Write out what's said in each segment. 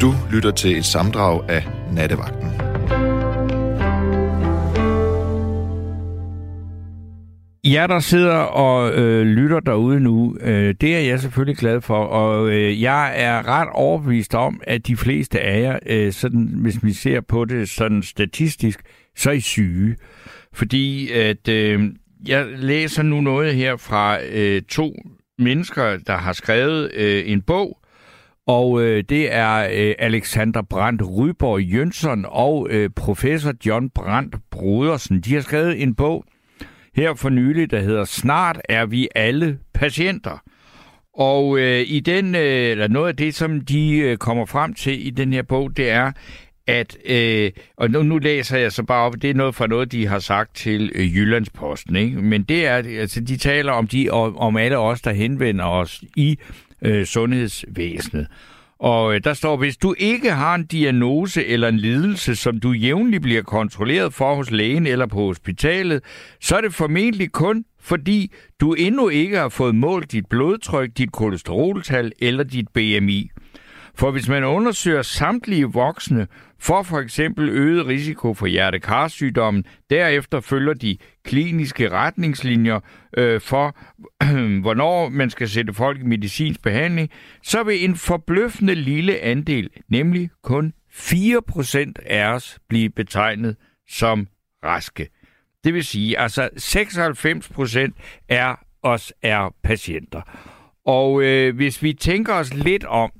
Du lytter til et samdrag af Nattevagten. Ja, der sidder og øh, lytter derude nu, øh, det er jeg selvfølgelig glad for, og øh, jeg er ret overbevist om, at de fleste af jer, øh, sådan, hvis vi ser på det sådan statistisk, så er I syge. Fordi at øh, jeg læser nu noget her fra øh, to mennesker, der har skrevet øh, en bog, og øh, det er øh, Alexander Brandt Ryborg Jønsson og øh, professor John Brandt Brodersen. De har skrevet en bog her for nylig, der hedder Snart er vi alle patienter. Og øh, i den, øh, eller noget af det, som de øh, kommer frem til i den her bog, det er, at, øh, og nu, nu læser jeg så bare op, det er noget fra noget, de har sagt til øh, Jyllandsposten, ikke? men det er, altså de taler om, de, om, om alle os, der henvender os i øh, sundhedsvæsenet. Og øh, der står, hvis du ikke har en diagnose eller en lidelse, som du jævnligt bliver kontrolleret for hos lægen eller på hospitalet, så er det formentlig kun fordi du endnu ikke har fået målt dit blodtryk, dit kolesteroltal eller dit BMI. For hvis man undersøger samtlige voksne for for eksempel øget risiko for hjertekarsygdommen, derefter følger de kliniske retningslinjer øh, for, øh, hvornår man skal sætte folk i medicinsk behandling, så vil en forbløffende lille andel, nemlig kun 4% af os, blive betegnet som raske. Det vil sige, altså 96% af os er patienter. Og øh, hvis vi tænker os lidt om,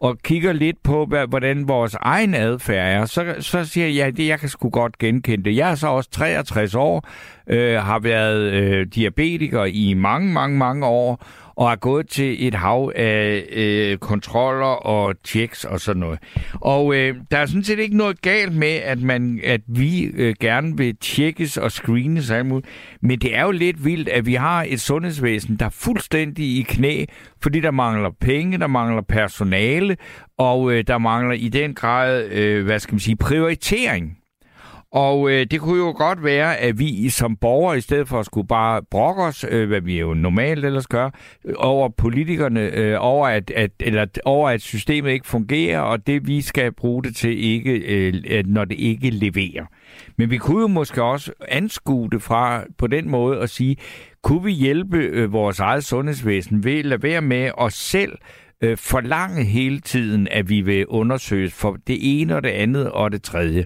og kigger lidt på, hvordan vores egen adfærd er, så, så siger jeg, ja, det jeg kan sgu godt genkende det. Jeg er så også 63 år, øh, har været øh, diabetiker i mange, mange, mange år, og er gået til et hav af øh, kontroller og checks og sådan noget. Og øh, der er sådan set ikke noget galt med, at man, at vi øh, gerne vil tjekkes og screenes og alt Men det er jo lidt vildt, at vi har et sundhedsvæsen, der er fuldstændig i knæ, fordi der mangler penge, der mangler personale, og øh, der mangler i den grad, øh, hvad skal man sige, prioritering. Og øh, det kunne jo godt være, at vi som borgere, i stedet for at skulle bare brokke os, øh, hvad vi jo normalt ellers gør, øh, over politikerne, øh, over, at, at, eller over at systemet ikke fungerer, og det vi skal bruge det til, ikke, øh, når det ikke leverer. Men vi kunne jo måske også anskue det fra på den måde og sige, kunne vi hjælpe øh, vores eget sundhedsvæsen ved at lade være med os selv øh, forlange hele tiden, at vi vil undersøges for det ene og det andet og det tredje.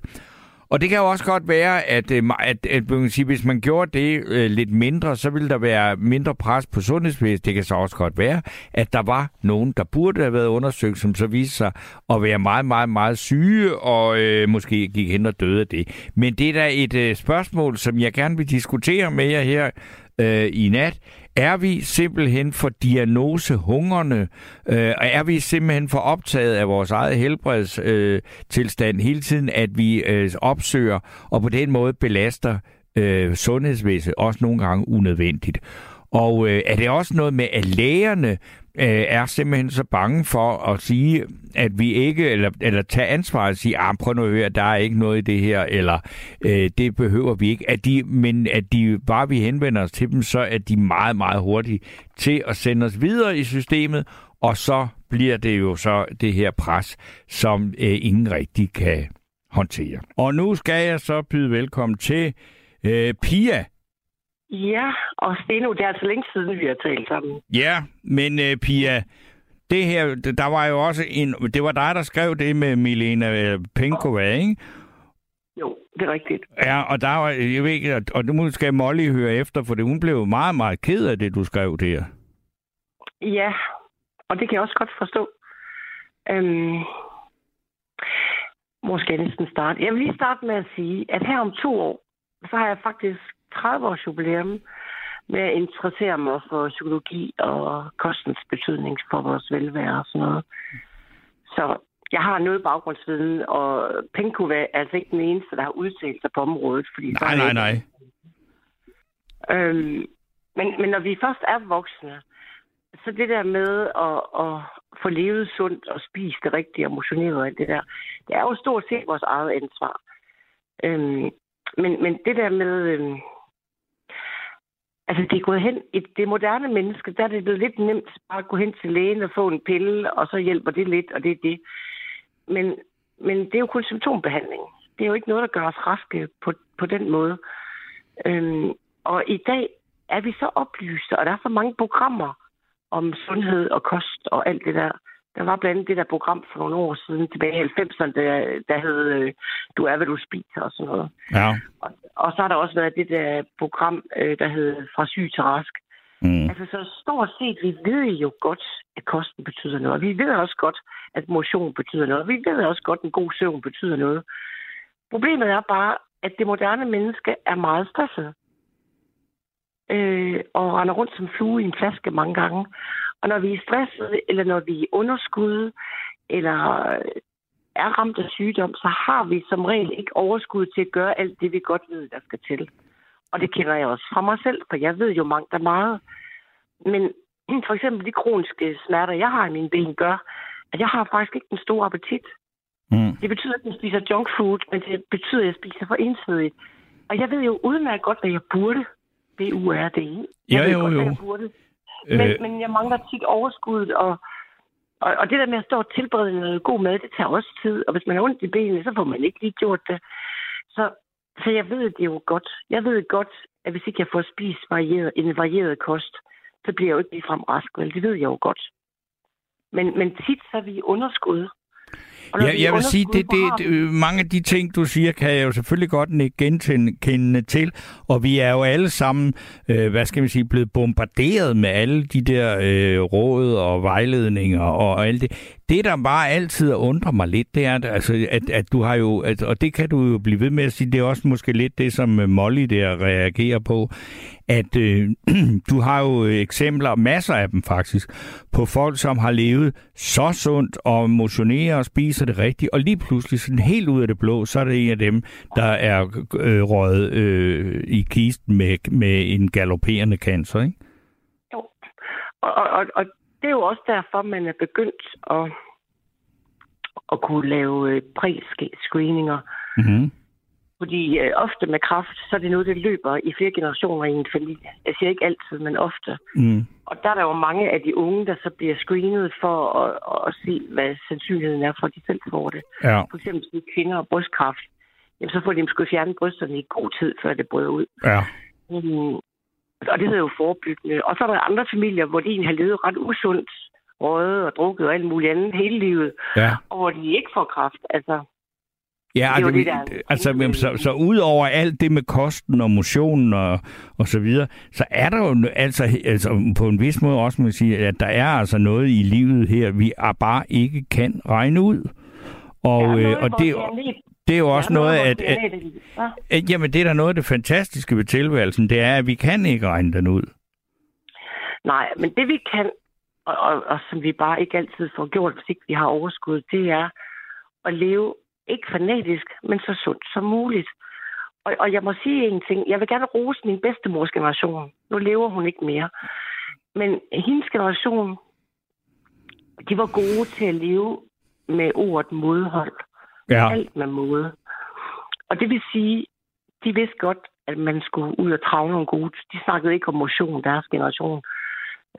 Og det kan jo også godt være, at, øh, at, at, at man sige, hvis man gjorde det øh, lidt mindre, så ville der være mindre pres på sundhedsvæsenet. Det kan så også godt være, at der var nogen, der burde have været undersøgt, som så viste sig at være meget, meget, meget syge, og øh, måske gik hen og døde af det. Men det er da et øh, spørgsmål, som jeg gerne vil diskutere med jer her øh, i nat. Er vi simpelthen for diagnosehungerne? Øh, er vi simpelthen for optaget af vores eget helbredstilstand øh, hele tiden, at vi øh, opsøger og på den måde belaster øh, sundhedsvæsenet også nogle gange unødvendigt? Og øh, er det også noget med, at lægerne øh, er simpelthen så bange for at sige, at vi ikke, eller, eller tage ansvar og sige, ah, prøv nu at høre, der er ikke noget i det her, eller øh, det behøver vi ikke. At de, men at de bare vi henvender os til dem, så er de meget, meget hurtige til at sende os videre i systemet, og så bliver det jo så det her pres, som øh, ingen rigtig kan håndtere. Og nu skal jeg så byde velkommen til øh, Pia. Ja, og Steno, det er altså længe siden, vi har talt sammen. Ja, men uh, Pia, det her, der var jo også en, det var dig, der skrev det med Milena øh, Penkova, ikke? Jo, det er rigtigt. Ja, og der var, jeg ved ikke, og nu skal Molly høre efter, for det, hun blev meget, meget ked af det, du skrev der. Ja, og det kan jeg også godt forstå. Øhm, måske næsten starte. Jeg vil lige starte med at sige, at her om to år, så har jeg faktisk 30 års jubilæum med at interessere mig for psykologi og kostens betydning for vores velvære og sådan noget. Så jeg har noget baggrundsviden, og Penko er altså ikke den eneste, der har udtalt sig på området. Fordi nej, nej, nej. Øhm, men, men når vi først er voksne, så det der med at, at få levet sundt og spise det rigtige og motioneret og alt det der, det er jo stort set vores eget ansvar. Øhm, men, men det der med, øhm, Altså, det er gået hen, i det moderne menneske, der er det blevet lidt nemt bare at gå hen til lægen og få en pille, og så hjælper det lidt, og det er det. men, men det er jo kun symptombehandling. Det er jo ikke noget, der gør os raske på, på den måde. Øhm, og i dag er vi så oplyste, og der er så mange programmer om sundhed og kost og alt det der. Der var blandt andet det der program for nogle år siden, tilbage i 90'erne, der, der hed øh, Du er, hvad du spiser og sådan noget. Ja. Og, og så har der også været det der program, øh, der hed Fra syg til rask. Mm. Altså så stort set, vi ved jo godt, at kosten betyder noget. Vi ved også godt, at motion betyder noget. Vi ved også godt, at en god søvn betyder noget. Problemet er bare, at det moderne menneske er meget stresset. Øh, og render rundt som flue i en flaske mange gange. Og når vi er stresset, eller når vi er underskud, eller er ramt af sygdom, så har vi som regel ikke overskud til at gøre alt det, vi godt ved, der skal til. Og det kender jeg også fra mig selv, for jeg ved jo mangt der meget. Men for eksempel de kroniske smerter, jeg har i mine ben, gør, at jeg har faktisk ikke en stor appetit. Mm. Det betyder at jeg spiser junk food, men det betyder, at jeg spiser for ensidigt. Og jeg ved jo udmærket godt, hvad jeg burde. B-U-R-D. Jo, Jeg ved jo, godt, hvad jo. jeg burde. Men, Øh, men jeg mangler tit overskuddet, og, og, og det der med at stå og tilberede noget god mad, det tager også tid. Og hvis man har ondt i benene, så får man ikke lige gjort det. Så, så jeg ved det jo godt. Jeg ved godt, at hvis ikke jeg får spist varieret, en varieret kost, så bliver jeg jo ikke ligefrem rask. Vel? Det ved jeg jo godt. Men, men tit så er vi i underskud. Og når vi er Ja, i jeg vil sige, det, det, det, mange af de ting, du siger, kan jeg jo selvfølgelig godt genkende til. Og vi er jo alle sammen, øh, hvad skal man sige, blevet bombarderet med alle de der øh, råd og vejledninger og, og alt det. Det, der bare altid undrer mig lidt, det er, at, altså, at, at du har jo, at, og det kan du jo blive ved med at sige, det er også måske lidt det, som øh, Molly der reagerer på, at øh, du har jo øh, eksempler, masser af dem faktisk, på folk, som har levet så sundt og motionerer og spiser det rigtigt, og lige pludselig sådan helt ud af det blå, så er det en af dem, der er øh, røget øh, i kisten med, med en galopperende cancer, ikke? Jo. Og, og, og det er jo også derfor, man er begyndt at, at kunne lave øh, præ-screeninger. Mm-hmm. Fordi øh, ofte med kræft, så er det noget, det løber i flere generationer i en familie. Jeg siger ikke altid, men ofte. Mm. Og der er der jo mange af de unge, der så bliver screenet for at, at, se, hvad sandsynligheden er for, at de selv får det. Ja. For eksempel til kvinder og brystkræft. Jamen, så får de måske fjernet brysterne i god tid, før det bryder ud. Ja. Mm. Og det hedder jo forebyggende. Og så er der andre familier, hvor de egentlig har levet ret usundt, røget og drukket og alt muligt andet hele livet, Ja. og hvor de ikke får kraft. Altså, Ja, Det altså, det, der er- altså men så, så ud over alt det med kosten og motionen og, og så videre, så er der jo altså, altså på en vis måde også, jeg sige, at der er altså noget i livet her, vi bare ikke kan regne ud. Og, der er øh, noget, og hvor det, det er jo også er noget, at, at, Ja. at jamen, det er der noget af det fantastiske ved tilværelsen, det er, at vi kan ikke regne den ud. Nej, men det vi kan, og, og, og som vi bare ikke altid får gjort, hvis ikke vi har overskud, det er at leve ikke fanatisk, men så sundt som muligt. Og, og jeg må sige en ting. Jeg vil gerne rose min bedstemors generation. Nu lever hun ikke mere. Men hendes generation, de var gode til at leve med ordet modhold. Ja, Alt med måde. Og det vil sige, de vidste godt, at man skulle ud og trage nogle gode... De snakkede ikke om motion, deres generation.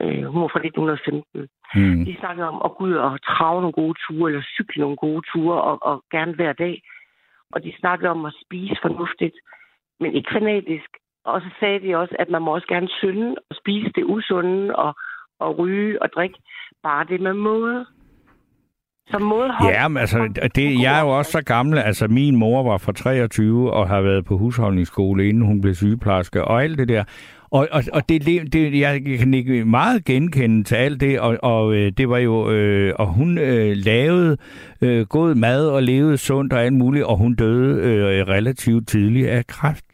Øh, hun var fra 1915. mm. De snakkede om at gå ud og trage nogle gode ture, eller cykle nogle gode ture, og, og gerne hver dag. Og de snakkede om at spise fornuftigt, men ikke fanatisk. Og så sagde de også, at man må også gerne synde og spise det usunde, og, og ryge og drikke. Bare det med måde. Så mådehold... Ja, men altså, det, jeg er jo også så gammel. Altså, min mor var fra 23 og har været på husholdningsskole, inden hun blev sygeplejerske, og alt det der. Og, og, og det, det, jeg kan ikke meget genkende til alt det, og, og øh, det var jo, øh, og hun øh, lavede øh, god mad og levede sundt og alt muligt, og hun døde øh, relativt tidligt af kræft.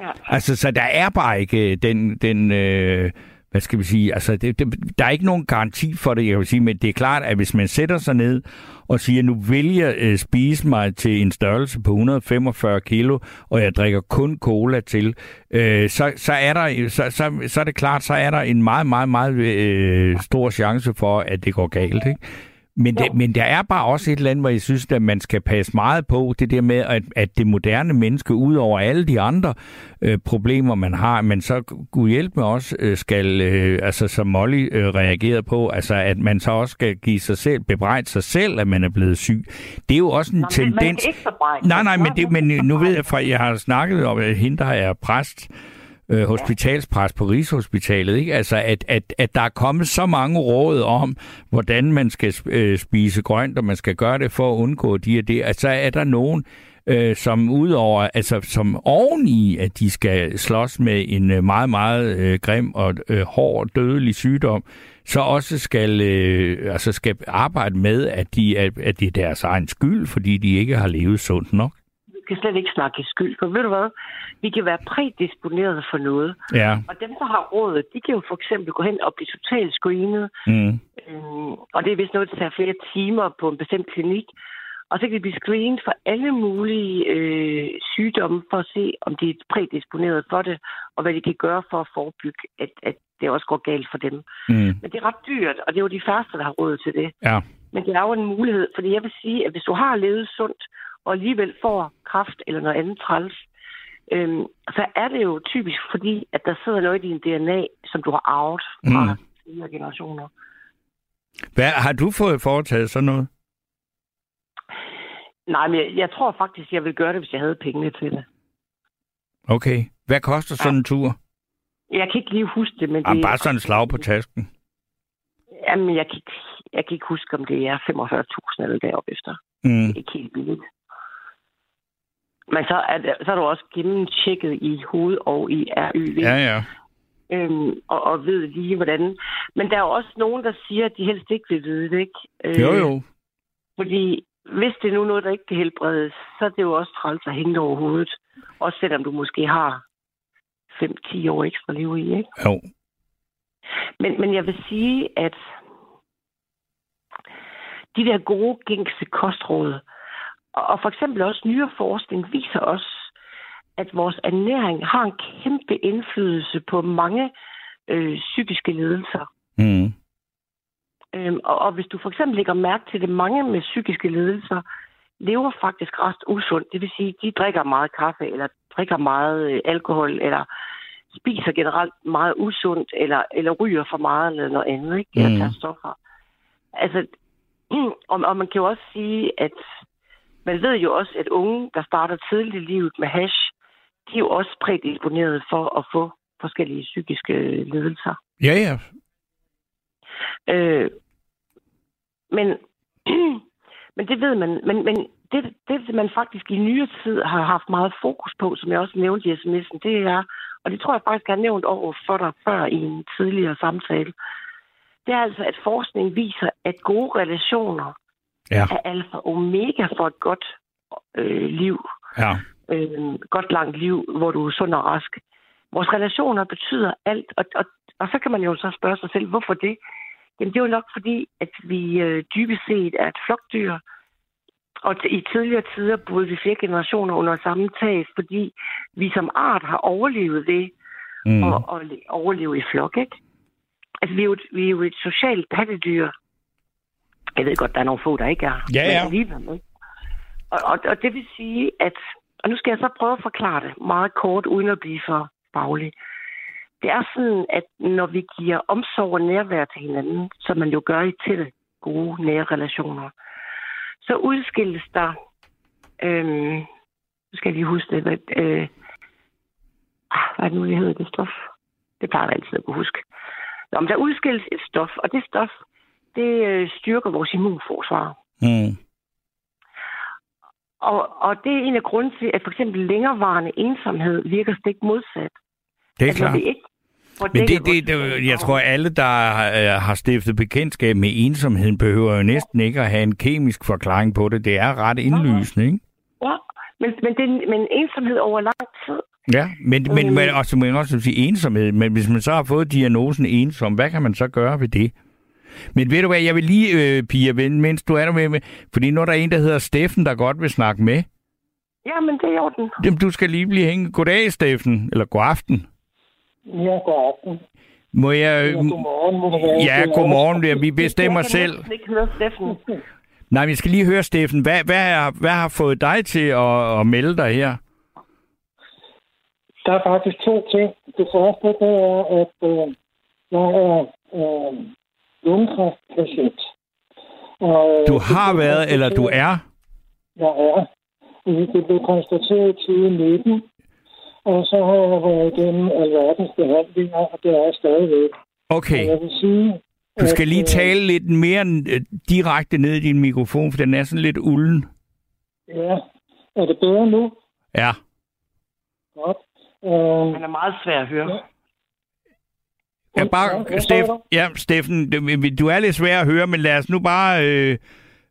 Ja. Altså, så der er bare ikke den, den øh, hvad skal vi sige, altså, det, det, der er ikke nogen garanti for det, jeg vil sige, men det er klart, at hvis man sætter sig ned og siger, nu vil jeg øh, spise mig til en størrelse på 145 kilo, og jeg drikker kun cola til, øh, så, så, er der, så, så, så er det klart, så er der en meget, meget, meget øh, stor chance for, at det går galt, ikke? Men, det, men der er bare også et eller andet, hvor jeg synes, at man skal passe meget på det der med, at, at det moderne menneske, ud over alle de andre øh, problemer, man har, men så Gud hjælp med også øh, skal, øh, altså som Molly øh, reagerede på, altså at man så også skal give sig selv, bebrejde sig selv, at man er blevet syg. Det er jo også en Nå, man tendens... kan ikke Nej, nej, men, det, man men nu ved jeg fra, jeg har snakket om, at hende, der er præst, øh, Øh, hospitalspræst på Rigshospitalet, ikke? Altså, at, at, at der er kommet så mange råd om, hvordan man skal øh, spise grønt, og man skal gøre det for at undgå de og det. Altså, er der nogen, øh, som udover, altså som oveni, at de skal slås med en øh, meget, meget øh, grim og øh, hård dødelig sygdom, så også skal, øh, altså skal arbejde med, at, de, at, at det er deres egen skyld, fordi de ikke har levet sundt nok. Kan slet ikke snakke i skyld, for ved du hvad? Vi kan være prædisponeret for noget. Ja. Og dem, der har rådet, de kan jo for eksempel gå hen og blive totalt screenet. Mm. Øhm, og det er vist noget, der tager flere timer på en bestemt klinik. Og så kan de blive screenet for alle mulige øh, sygdomme, for at se, om de er prædisponeret for det, og hvad de kan gøre for at forebygge, at, at det også går galt for dem. Mm. Men det er ret dyrt, og det er jo de første, der har råd til det. Ja. Men det er jo en mulighed, fordi jeg vil sige, at hvis du har levet sundt, og alligevel får kraft eller noget andet træls, øhm, så er det jo typisk fordi, at der sidder noget i din DNA, som du har arvet fra Mm. tidligere generationer. Hvad, har du fået foretaget sådan noget? Nej, men jeg, jeg tror faktisk, jeg ville gøre det, hvis jeg havde pengene til det. Okay. Hvad koster sådan en tur? Jeg kan ikke lige huske det, men Jamen, det bare sådan en slag på tasken. Jamen, jeg kan, ikke, jeg kan ikke huske, om det er 45.000 eller deroppe efter. Mm. Det er ikke helt billigt. Men så er, det, så er du også gennemtjekket i hoved og i RYV. Ja, ja. øhm, og, og ved lige, hvordan... Men der er jo også nogen, der siger, at de helst ikke vil vide det, ikke? Øh, Jo, jo. Fordi hvis det er nu noget, der ikke kan helbredes, så er det jo også træls at hænge over hovedet. Også selvom du måske har 5-10 år ekstra liv i, ikke? Jo. Men, men jeg vil sige, at de der gode, gængse kostråd, og, for eksempel også nyere forskning, viser os, at vores ernæring har en kæmpe indflydelse på mange øh, psykiske lidelser. Mm. Øhm, og, og hvis du for eksempel lægger mærke til det, mange med psykiske lidelser lever faktisk ret usundt. Det vil sige, de drikker meget kaffe, eller drikker meget øh, alkohol, eller spiser generelt meget usundt, eller, eller ryger for meget, eller noget andet, ikke? Eller Mm. tager stoffer. Altså, og, og man kan jo også sige, at man ved jo også, at unge, der starter tidligt i livet med hash, de er jo også prædisponeret for at få forskellige psykiske lidelser. Ja, ja. Øh, men, men det ved man, men, men det, det, man faktisk i nyere tid har haft meget fokus på, som jeg også nævnte i sms'en, det er, og det tror jeg faktisk, jeg har nævnt over for dig før i en tidligere samtale, det er altså, at forskning viser, at gode relationer Ja. er alfa og omega for et godt øh, liv Ja. øh, godt langt liv, hvor du er sund og rask. Vores relationer betyder alt, og, og, og så kan man jo så spørge sig selv, hvorfor det? Jamen det er jo nok fordi, at vi øh, dybest set er et flokdyr, og i tidligere tider boede vi flere generationer under samme tag, fordi vi som art har overlevet det Mm. og, og le- overleve i flok, ikke? Altså vi er jo et, vi er jo et socialt pattedyr. Jeg ved godt, der er nogle få, der ikke er. Ja, ja. Alligevel, ikke? Og, og, og det vil sige, at... Og nu skal jeg så prøve at forklare det meget kort, uden at blive for faglig. Det er sådan, at når vi giver omsorg og nærvær til hinanden, som man jo gør i til gode, nære relationer, så udskilles der... Øhm, nu skal jeg lige huske det. Hvad, øh, ah, hvad er det nu, det hedder, det stof? Det plejer jeg altid at kunne huske. Nå, men der udskilles et stof, og det stof, det øh, styrker vores immunforsvar. Mm. Og, og det er en af grunden til, at for eksempel længerevarende ensomhed virker stik modsat. Det er Altså, når klart. vi ikke får Men det, det, det, jeg tror, at alle, der øh, har stiftet bekendtskab med ensomheden, behøver jo næsten ikke at have en kemisk forklaring på det. Det er ret indlysende, ikke? Ja, men, men, det, men ensomhed over lang tid. Ja, men, men, Mm. men også, man kan også sige ensomhed. Men hvis man så har fået diagnosen ensom, hvad kan man så gøre ved det? Men ved du hvad, jeg vil lige, øh, Pia, mens du er der med, med, fordi nu er der en, der hedder Steffen, der godt vil snakke med. Ja, men det er i orden. Jamen, du skal lige blive hængende. Goddag, Steffen. Eller god aften. Ja, god aften. Må jeg... Eller godmorgen, må. Ja, godmorgen. Ja, Vi bestemmer Jeg selv. kan næsten ikke høre Steffen. Nej, vi skal lige høre, Steffen. Hvad, hvad, har, hvad har fået dig til at, at melde dig her? Der er faktisk to ting. Det første, det er, at øh, jeg er øh, lungekræftpatient. Og, øh, Du har været, eller du er? Jeg er. Det blev konstateret i 2019. Og så har jeg været igennem alverdens behandlinger, og det er jeg stadigvæk. Og Okay. jeg vil sige... Du skal lige øh, tale lidt mere øh, direkte ned i din mikrofon, for den er sådan lidt ulden. Ja. Er det bedre nu? Ja. Godt. Øh, Han er meget svær at høre. Ja, Hvad bare, Steff, ja, Steffen, du- du er lidt svær at høre, men lad os nu bare øh,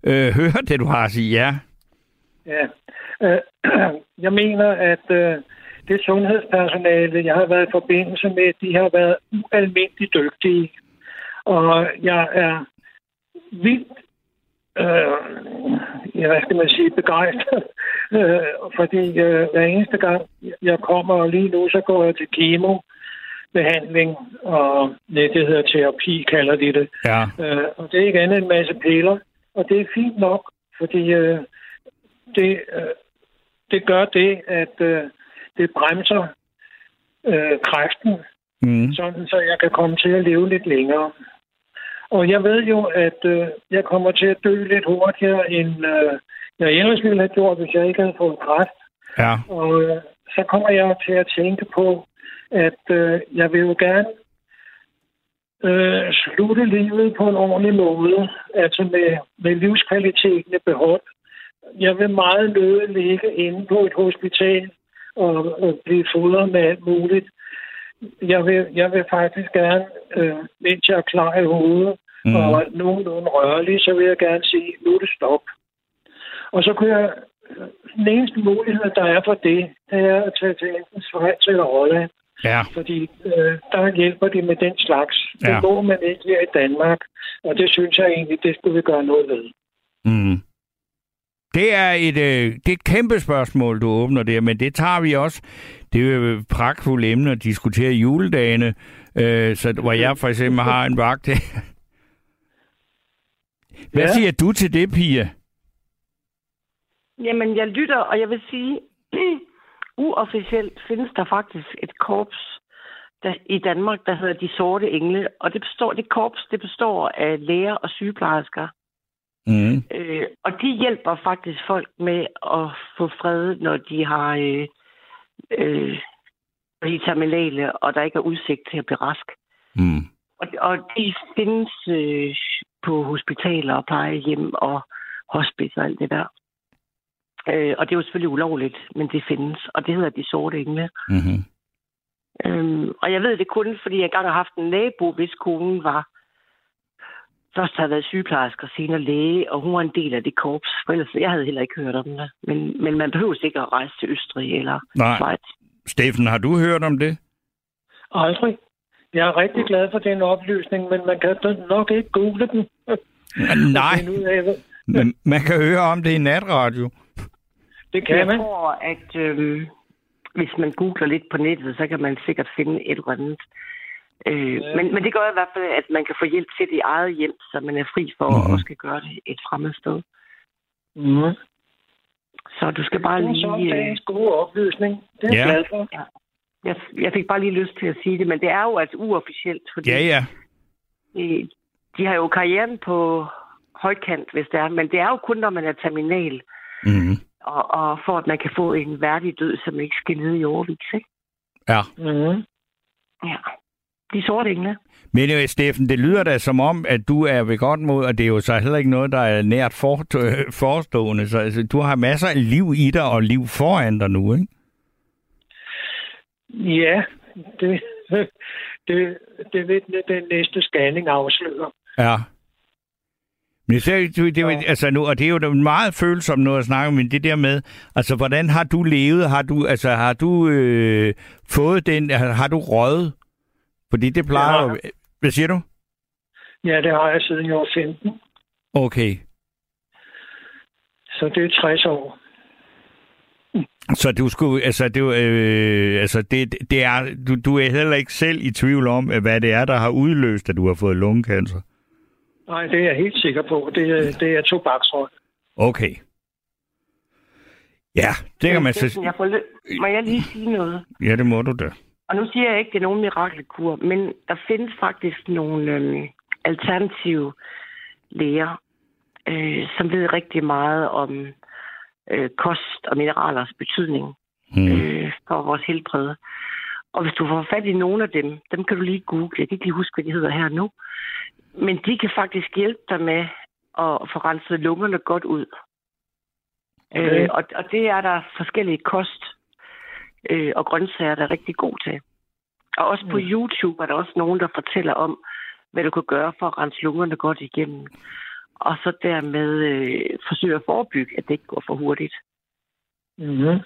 øh, høre det, du har at sige. Ja. Ja. Øh, Jeg mener, at øh, det sundhedspersonale, jeg har været i forbindelse med, de har været ualmindeligt dygtige. Og jeg er vildt, øh, ja, hvad skal man sige, begejstret. Øh, fordi øh, hver eneste gang, jeg kommer, og lige nu, så går jeg til kemo behandling, og det, det hedder terapi, kalder de det. Ja. Øh, og det er ikke andet en masse piller. Og det er fint nok, fordi øh, det, øh, det gør det, at øh, det bremser øh, kræften, Mm. sådan så jeg kan komme til at leve lidt længere. Og jeg ved jo, at øh, jeg kommer til at dø lidt hurtigere, end øh, jeg ellers ville have gjort, hvis jeg ikke havde fået kræft. Ja. Og øh, så kommer jeg til at tænke på, at øh, jeg vil jo gerne øh, slutte livet på en ordentlig måde, altså med, med livskvaliteten i behold. Jeg vil meget nødig ligge inde på et hospital og, og blive fodret med alt muligt. Jeg vil, jeg vil faktisk gerne, øh, mens jeg er klar i hovedet Mm. mm. og nogenlunde rørlig, så vil jeg gerne sige, nu er det stop. Og så kunne jeg, den eneste mulighed, der er for det, det er at tage til enten Schweiz eller Holland. Ja. Fordi øh, der hjælper de med den slags. Det Ja. må man ikke her i Danmark. Og det synes jeg egentlig, det skulle vi gøre noget ved. Mm. Det er et, øh, det er et kæmpe spørgsmål, du åbner der, men det tager vi også. Det er jo et pragtfuldt emne at diskutere juledagene, øh, så, hvor jeg for eksempel har en vagt. Hvad Ja. siger du til det, Pia? Jamen, jeg lytter, og jeg vil sige, uofficielt findes der faktisk et korps der, i Danmark, der hedder De Sorte Engle. Og det, består, det korps det består af læger og sygeplejersker. Mm. Øh, og de hjælper faktisk folk med at få fred, når de har øh, øh, de er terminale, og der ikke er udsigt til at blive rask. Mm. Og, og de findes øh, på hospitaler og plejehjem og hospice og alt det der. Øh, og det er jo selvfølgelig ulovligt, men det findes. Og det hedder de sorte engle. Mm-hmm. Øhm, og jeg ved det kun, fordi jeg engang har haft en nabo, hvis konen var først havde været sygeplejerske og senere læge, og hun var en del af det korps. For ellers, jeg havde heller ikke hørt om det. Men, men man behøver ikke at rejse til Østrig eller Nej. Schweiz. Steffen, har du hørt om det? Aldrig. Jeg er rigtig glad for den oplysning, men man kan nok ikke google den. Nej, men man kan høre om det i natradio. Det kan Jeg man. tror, at øh, hvis man googler lidt på nettet, så kan man sikkert finde et eller andet. Øh, Ja. men, men det gør i hvert fald, at man kan få hjælp til det i eget hjem, så man er fri for mm-hmm. at skal gøre det et fremmed sted. Mm. Så du skal bare Det er så lige... Dagens gode oplysning. Det er Ja. glad for. jeg, jeg fik bare lige lyst til at sige det, men det er jo altså uofficielt, fordi Ja, ja. øh, de har jo karrieren på højkant, hvis det er, men det er jo kun, når man er terminal, Mm-hmm. Og, og for at man kan få en værdig død, som ikke skal lide i overvis, ikke? Ja. Mm. Ja. De sorte engle. Men øh, Steffen, det lyder da som om, at du er ved godt mod, og det er jo så heller ikke noget, der er nært for, øh, forestående. Så altså, du har masser af liv i dig og liv foran dig nu, ikke? Ja, det, det, det vil den næste scanning afsløre. Ja. Men så, det, det, det, Ja. altså nu, og det er jo meget følsomt noget at snakke om, men det der med, altså hvordan har du levet? Har du, altså, har du øh, fået den, har, har du røget? Fordi det plejer Ja. jo... Hvad siger du? Ja, det har jeg siden jeg var 15. Okay. Så det er 60 år. Så du skulle, altså, det, øh, altså det, det er, du, du er heller ikke selv i tvivl om, hvad det er, der har udløst, at du har fået lungekancer? Nej, det er jeg helt sikker på. Det, er- det er tobaksrøg. Okay. Ja, det kan man så... Jeg får lø- Må jeg lige sige noget? Ja, det må du da. Og nu siger jeg ikke, at det er nogen mirakelkur, men der findes faktisk nogle øhm, alternative læger, øh, som ved rigtig meget om øh, kost og mineralers betydning Hmm. øh, for vores helbred. Og hvis du får fat i nogle af dem, dem kan du lige google. Jeg kan ikke lige huske, hvad de hedder her nu. Men de kan faktisk hjælpe dig med at få renset lungerne godt ud. Okay. Øh, og, og det er der forskellige kost øh, og grøntsager, der er rigtig god til. Og også på YouTube er der også nogen, der fortæller om, hvad du kan gøre for at rense lungerne godt igennem. Og så dermed øh, forsøge at forebygge, at det ikke går for hurtigt. Mm-hmm.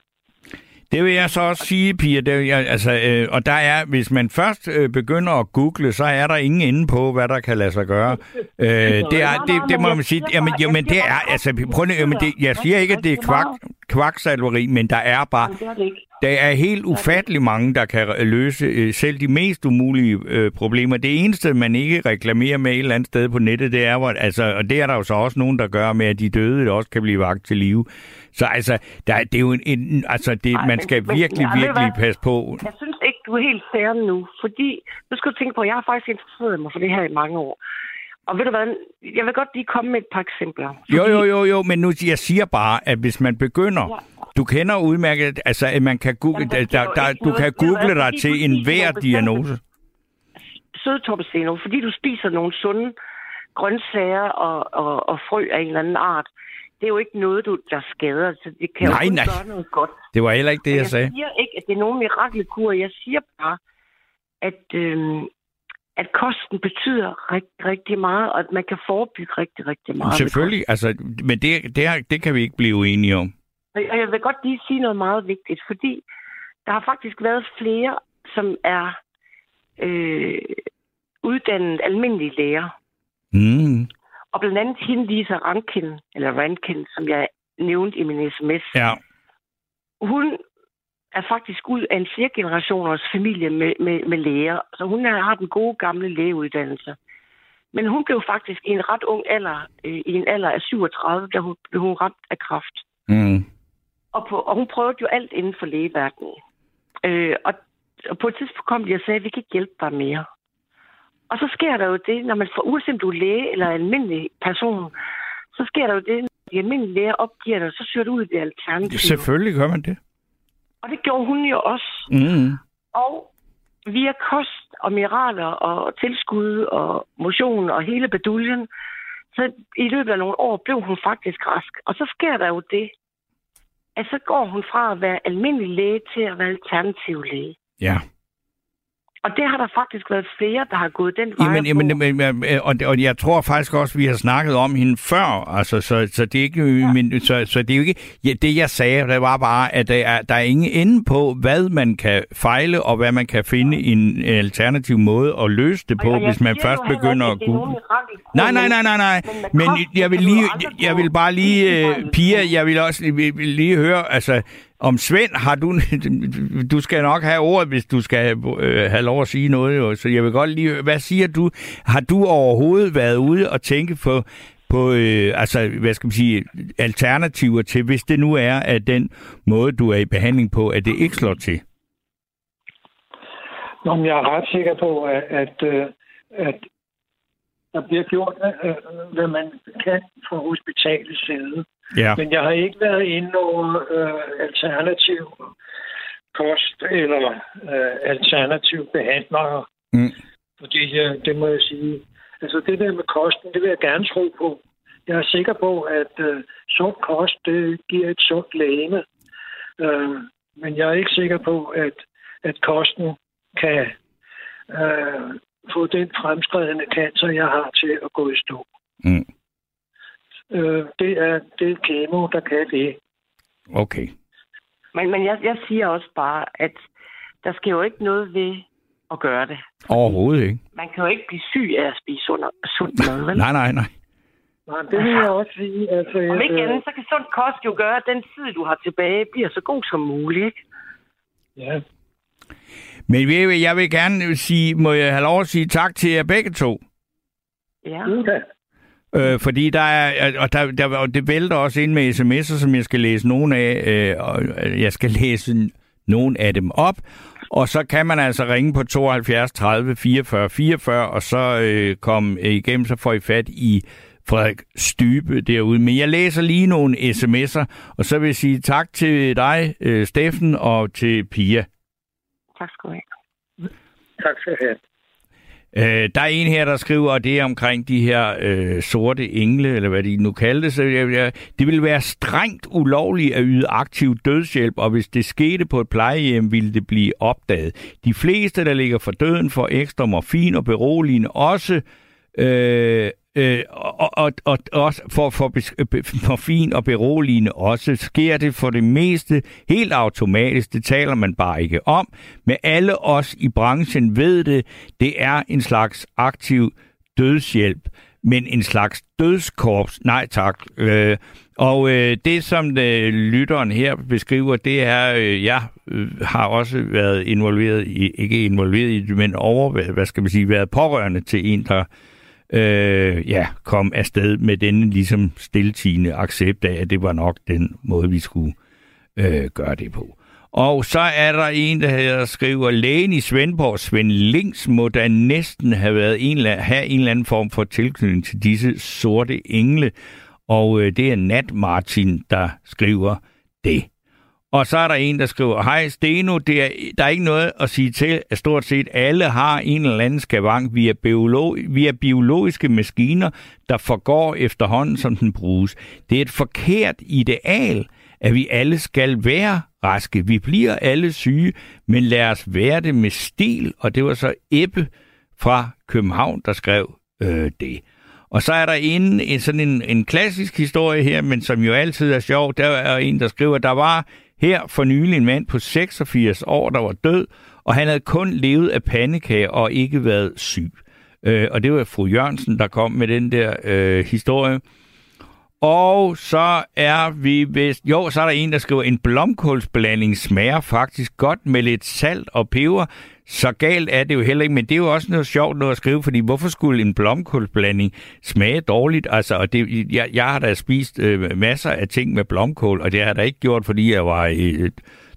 Det vil jeg så også sige, Pia. Det, vil jeg, altså, øh, og der er, hvis man først øh, begynder at google, så er der ingen inde på, hvad der kan lade sig gøre. Øh, det, er, det, det må man sige. Jamen, jamen det er, altså, prøv jamen, det, jeg siger ikke, at det er kvak, kvaksalveri, men der er bare, Men det er det ikke. der er helt ufattelig mange, der kan løse øh, selv de mest umulige øh, problemer. Det eneste, man ikke reklamerer med et eller andet sted på nettet, det er, hvor, altså, og det er der jo så også nogen, der gør med, at de døde også kan blive vagt til live. Så altså, der, det er jo en, en altså, det, Ej, man men- skal men- virkelig, du virkelig hvad? passe på. Jeg synes ikke, du er helt fair nu, fordi nu skal du tænke på, at jeg har faktisk interesseret mig for det her i mange år. Og ved du hvad, jeg vil godt lige komme med et par eksempler. Jo, jo, jo, jo, men nu jeg siger bare, at hvis man begynder, Ja. du kender udmærket, altså at man kan google, Jamen, der der, du noget. kan google dig fordi til du en spiser hver nogle bestemte- diagnose. Sødtorpeseno, fordi du spiser nogle sunde grøntsager og, og, og frø af en eller anden art. Det er jo ikke noget, du, der skader, så det kan Nej, jo nej. gøre noget godt. Det var heller ikke det, Og jeg sagde. siger ikke, at det er nogen mirakelkur. Jeg siger bare, at, øhm, at kosten betyder rigtig, rigtig meget, og at man kan forebygge rigtig, rigtig meget. Selvfølgelig, altså, men det, det, er- det kan vi ikke blive uenige om. Og jeg vil godt lige sige noget meget vigtigt, fordi der har faktisk været flere, som er øh, uddannet almindelige læger. Mm, Og blandt andet hende Lisa Rankin, eller Rankin, som jeg nævnte i min sms. ja, Hun er faktisk ud af en flere generationers familie med, med, med læger. Så hun har den gode gamle lægeuddannelse. Men hun blev faktisk i en ret ung alder, øh, i en alder af 37, da hun blev hun ramt af kræft. mm, Og, på, og hun prøvede jo alt inden for lægeverdenen. Øh, og, og på et tidspunkt kom de og sagde, at vi kan ikke hjælpe dig mere. Og så sker der jo det, når man får, uanset om du er læge eller almindelig person, så sker der jo det, når de almindelige læger opgiver dig, så søger du ud i det alternative. selvfølgelig gør man det. Og det gjorde hun jo også. Mm. Og via kost og mineraler og tilskud og motion og hele beduljen, så i løbet af nogle år blev hun faktisk rask. Og så sker der jo det, at så går hun fra at være almindelig læge til at være alternativ læge. Ja. Og det har der faktisk været flere, der har gået den vej. Jamen, jamen, på. men, men, og, og jeg tror faktisk også, vi har snakket om hende før, altså, så, så det er ikke, ja. men, så, så det er jo ikke, ja, det jeg sagde, det var bare, at der er, der er ingen ende på, hvad man kan fejle, og hvad man kan finde en alternativ måde at løse det på, Og jeg hvis man først begynder at google. Nej, nej, nej, nej, nej. Men Men jeg vil lige, jeg vil bare lige, øh. Pia, jeg vil også lige, vil lige høre, altså, om Svend har du, du skal nok have ordet, hvis du skal øh, have lov at sige noget, jo. så jeg vil godt lige, hvad siger du? Har du overhovedet været ude og tænke på, på øh, altså, hvad skal man sige, alternativer til, hvis det nu er, at den måde, du er i behandling på, at det ikke slår til? Nå, men jeg er ret sikker på, at, at, øh, at der bliver gjort, øh, øh, hvad man kan fra hospitalets side. Ja. Men jeg har ikke været inde over øh, alternativ kost eller øh, alternativ behandlere. Mm. Fordi øh, det må jeg sige. Altså det der med kosten, det vil jeg gerne tro på. Jeg er sikker på, at øh, sund kost, det giver et sundt lægeme. Øh, men jeg er ikke sikker på, at, at kosten kan øh, få den fremskredende cancer, jeg har til at gå i stå. Mm. Øh, det, er, det er der kan det. Okay. Men, men jeg, jeg siger også bare, at der skal jo ikke noget ved at gøre det. Overhovedet ikke. Man kan jo ikke blive syg af at spise sund, sund mad, vel? Nej, nej, nej. Nej, det vil jeg også sige. Altså, Om ikke øh, andet, så kan sund kost jo gøre, at den tid, du har tilbage, bliver så god som muligt. Ikke? ja. Men jeg vil gerne sige, må jeg have lov at sige tak til jer begge to. Ja. Uda. Øh, fordi der er, og der, der, og det vælter også ind med sms'er, som jeg skal læse nogle af, øh, og jeg skal læse nogle af dem op. Og så kan man altså ringe på 72 30 44 44, og så øh, komme igennem, så får I fat i Frederik Stybe derude. Men jeg læser lige nogle sms'er, og så vil jeg sige tak til dig, øh, Steffen, og til Pia. Tak skal du have. Tak skal du have. Øh, der er en her, der skriver, og det er omkring de her øh, sorte engle, eller hvad de nu kaldte så jeg, jeg, Det ville være strengt ulovligt at yde aktiv dødshjælp, og hvis det skete på et plejehjem, ville det blive opdaget. De fleste, der ligger for døden, får ekstra morfin og beroligende, også øh, Øh, og, og, og også for, øh, for fin og beroligende også sker det for det meste helt automatisk. Det taler man bare ikke om. Men alle os i branchen ved det. Det er en slags aktiv dødshjælp, men en slags dødskorps. Nej tak. Øh, og øh, det, som øh, lytteren her beskriver, det er, øh, jeg øh, har også været involveret i, ikke involveret i det, men over, hvad skal man sige, været pårørende til en, der øh, ja, kom afsted med denne ligesom stiltigende accept af, at det var nok den måde, vi skulle øh, gøre det på. Og så er der en, der hedder, skriver, lægen i Svendborg, Svend Links, må da næsten have, været en, have en eller anden form for tilknytning til disse sorte engle. Og øh, det er Nat Martin, der skriver det. Og så er der en, der skriver, hej Steno, det er, der er ikke noget at sige til, at stort set alle har en eller anden skavang. via, biolog, biologiske maskiner, der forgår efterhånden, som den bruges. Det er et forkert ideal, at vi alle skal være raske. Vi bliver alle syge, men lad os være det med stil. Og det var så Ebbe fra København, der skrev øh, det. Og så er der en, en sådan en, en klassisk historie her, men som jo altid er sjov. Der er en, der skriver, der var her for nylig en mand på 86 år, der var død, og han havde kun levet af pandekager og ikke været syg. Øh, og det var fru Jørgensen, der kom med den der øh, historie. Og så er vi vist... Jo, så er der en, der skriver, en blomkålsblanding smager faktisk godt med lidt salt og peber. Så galt er det jo heller ikke, men det er jo også noget sjovt noget at skrive, fordi hvorfor skulle en blomkålsblanding smage dårligt? Altså, og det, jeg, jeg har da spist øh, masser af ting med blomkål, og det har jeg da ikke gjort, fordi jeg var øh,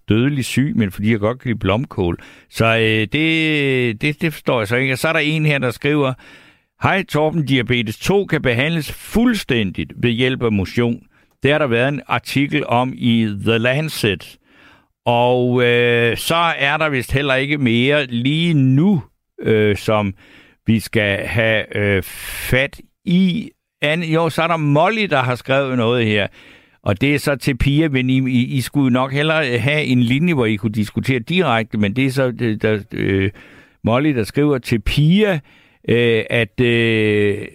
dødelig syg, men fordi jeg godt kan lide blomkål. Så øh, det, det, det forstår jeg så ikke. Og så er der en her, der skriver, Hej Torben, diabetes 2 kan behandles fuldstændigt ved hjælp af motion. Det har der været en artikel om i The Lancet. Og øh, så er der vist heller ikke mere lige nu, øh, som vi skal have øh, fat i. An, jo, så er der Molly, der har skrevet noget her. Og det er så til Pia, men I, I, I skulle nok hellere øh, have en linje, hvor I kunne diskutere direkte, men det er så øh, der, øh, Molly, der skriver til Pia, øh, at, øh,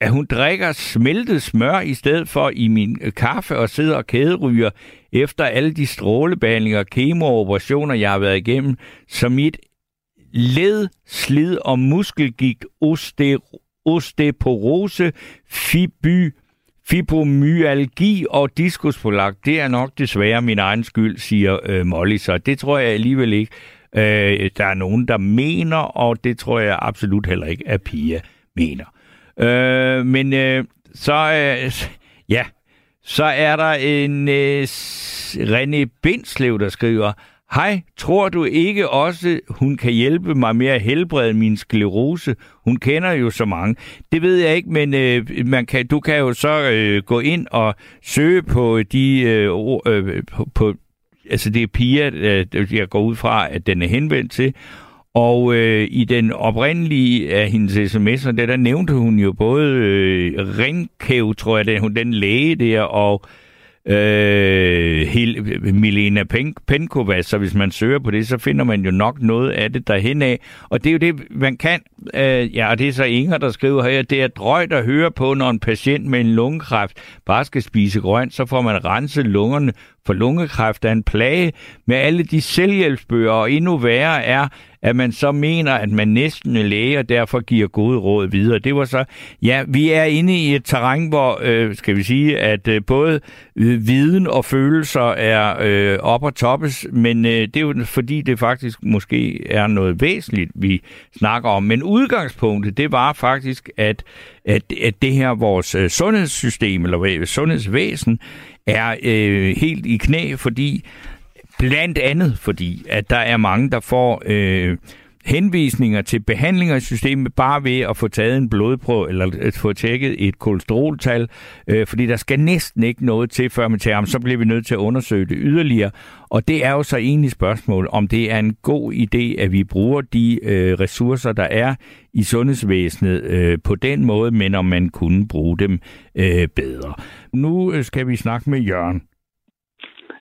at hun drikker smeltet smør i stedet for i min øh, kaffe og sidder og kæderyger efter alle de strålebehandlinger og kemooperationer, jeg har været igennem, så mit led, slid og muskelgigt, oste- osteoporose, fiby, fibromyalgi og diskuspolak, det er nok desværre min egen skyld, siger øh, Molly. Så det tror jeg alligevel ikke, øh, der er nogen, der mener, og det tror jeg absolut heller ikke, at Pia mener. Øh, men øh, så, øh, ja, så er der en øh, René Bindslev, der skriver, Hej, tror du ikke også, hun kan hjælpe mig med at helbrede min sklerose? Hun kender jo så mange. Det ved jeg ikke, men øh, man kan, du kan jo så øh, gå ind og søge på de øh, øh, på, på altså det er piger, øh, jeg går ud fra, at den er henvendt til. Og øh, i den oprindelige af hendes sms'er, der, der nævnte hun jo både øh, Ringkæv, tror jeg, den, den læge der, og øh, Hel, Milena Pen, Penkova, så hvis man søger på det, så finder man jo nok noget af det derhen af. Og det er jo det, man kan. Øh, ja, og det er så Inger, der skriver her, det er drøjt at høre på, når en patient med en lungekræft bare skal spise grønt, så får man renset lungerne For lungekræft er en plage med alle de selvhjælpsbøger, og endnu værre er, at man så mener, at man næsten er læge, og derfor giver gode råd videre. Det var så, ja, vi er inde i et terræn, hvor, øh, skal vi sige, at øh, både øh, viden og følelser er øh, op og toppes, men øh, det er jo fordi, det faktisk måske er noget væsentligt, vi snakker om. Men udgangspunktet, det var faktisk, at, at, at det her vores øh, sundhedssystem, eller øh, sundhedsvæsen, er øh, helt i knæ, fordi Blandt andet fordi, at der er mange, der får øh, henvisninger til behandlinger i systemet bare ved at få taget en blodprøve eller at få tjekket et kolesteroltal, øh, fordi der skal næsten ikke noget til, før man tager så bliver vi nødt til at undersøge det yderligere. Og det er jo så egentlig spørgsmål, om det er en god idé, at vi bruger de øh, ressourcer, der er i sundhedsvæsenet øh, på den måde, men om man kunne bruge dem øh, bedre. Nu øh, skal vi snakke med Jørgen.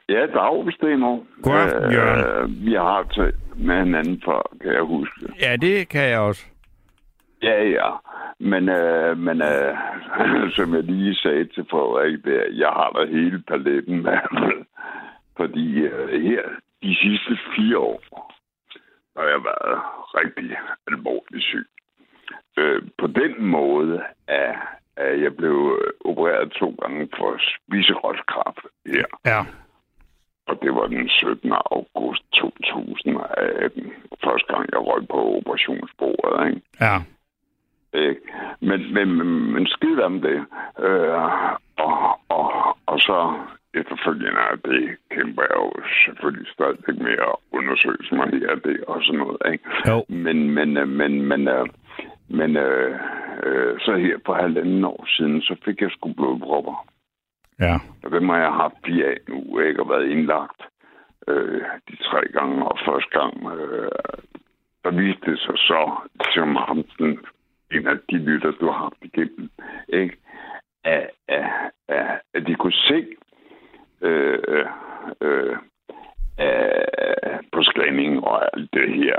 Ja, dag, Stenov. Godaften, Jørgen. Øh, vi har talt med hinanden før, kan jeg huske. Ja, det kan jeg også. Ja, ja. Men, øh, men øh, som jeg lige sagde til Frederik, der, jeg har da hele paletten med. Fordi øh, her, de sidste fire år, har jeg været rigtig alvorligt syg. Øh, på den måde, at, at jeg blev opereret to gange for spiserødskræft her. Ja. Og det var den 17. august 2018. Første gang, jeg røg på operationsbordet. Ikke? Ja. Ikke? Men, men, men, men skidt om det. Øh, og, og, og så efterfølgende af det kæmper jeg jo selvfølgelig stadig med at undersøge mig her det og sådan noget. Ikke? Jo. Men, men, øh, men, men, øh, men øh, øh, så her for halvanden år siden, så fik jeg sgu blodpropper. Ja. Og dem har jeg haft fire af nu, ikke? Og været indlagt øh, de tre gange. Og første gang, øh, der viste det sig så, som ham, den, en af de lytter, du har haft igennem, ikke? At, at, at, at de kunne se øh, øh, øh, på scanning og alt det her